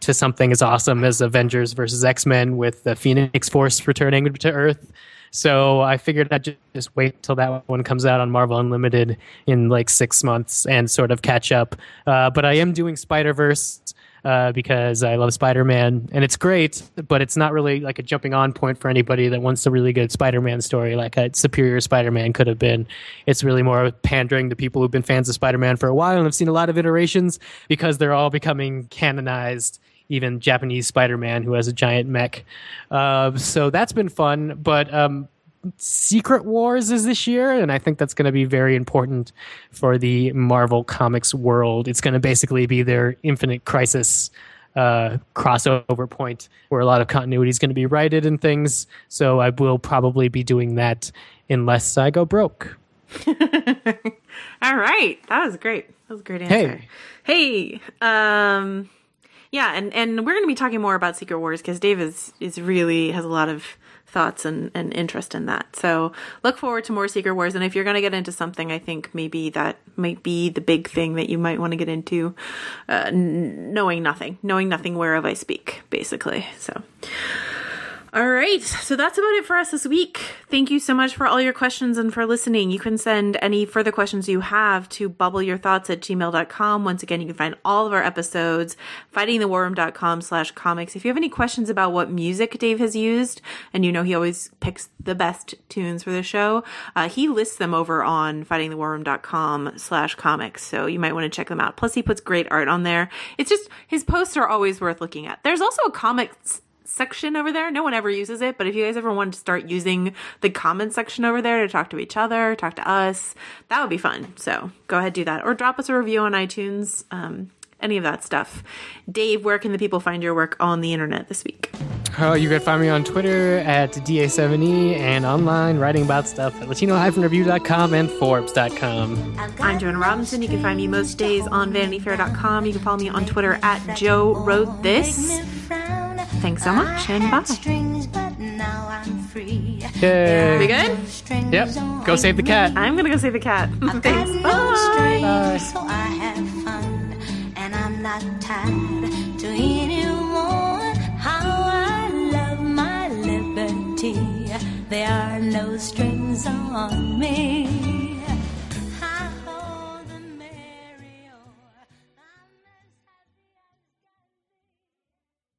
to something as awesome as Avengers versus X Men with the Phoenix Force returning to Earth. So I figured I'd ju- just wait till that one comes out on Marvel Unlimited in like six months and sort of catch up. Uh, but I am doing Spider Verse uh, because I love Spider Man and it's great, but it's not really like a jumping on point for anybody that wants a really good Spider Man story like a superior Spider Man could have been. It's really more pandering to people who've been fans of Spider Man for a while and have seen a lot of iterations because they're all becoming canonized even Japanese Spider Man who has a giant mech. Uh, so that's been fun. But um, Secret Wars is this year, and I think that's going to be very important for the Marvel Comics world. It's going to basically be their Infinite Crisis uh, crossover point where a lot of continuity is going to be righted and things. So I will probably be doing that unless I go broke. All right, that was great. That was a great answer. Hey, um, yeah, and and we're going to be talking more about Secret Wars because Dave is is really has a lot of thoughts and, and interest in that. So look forward to more Secret Wars. And if you're going to get into something, I think maybe that might be the big thing that you might want to get into, uh, knowing nothing, knowing nothing whereof I speak, basically. So. All right. So that's about it for us this week. Thank you so much for all your questions and for listening. You can send any further questions you have to bubbleyourthoughts at gmail.com. Once again, you can find all of our episodes, fightingthewarroom.com slash comics. If you have any questions about what music Dave has used, and you know he always picks the best tunes for the show, uh, he lists them over on fightingthewarroom.com slash comics. So you might want to check them out. Plus he puts great art on there. It's just, his posts are always worth looking at. There's also a comics section over there. No one ever uses it, but if you guys ever want to start using the comment section over there to talk to each other, talk to us, that would be fun. So go ahead, do that, or drop us a review on iTunes. Um, any of that stuff. Dave, where can the people find your work on the internet this week? Oh, you can find me on Twitter at DA7E and online writing about stuff at Latino-review.com and Forbes.com. I'm Joanna Robinson. You can find me most days on VanityFair.com. You can follow me on Twitter at Joe Wrote This. Thanks so much, and bye. Strings, but now I'm free. Yay. We good? Yep. Go save the cat. I'm gonna go save the cat. Thanks. No bye. bye. So I have fun, and I'm not tied to anyone. How I love my liberty. There are no strings on me.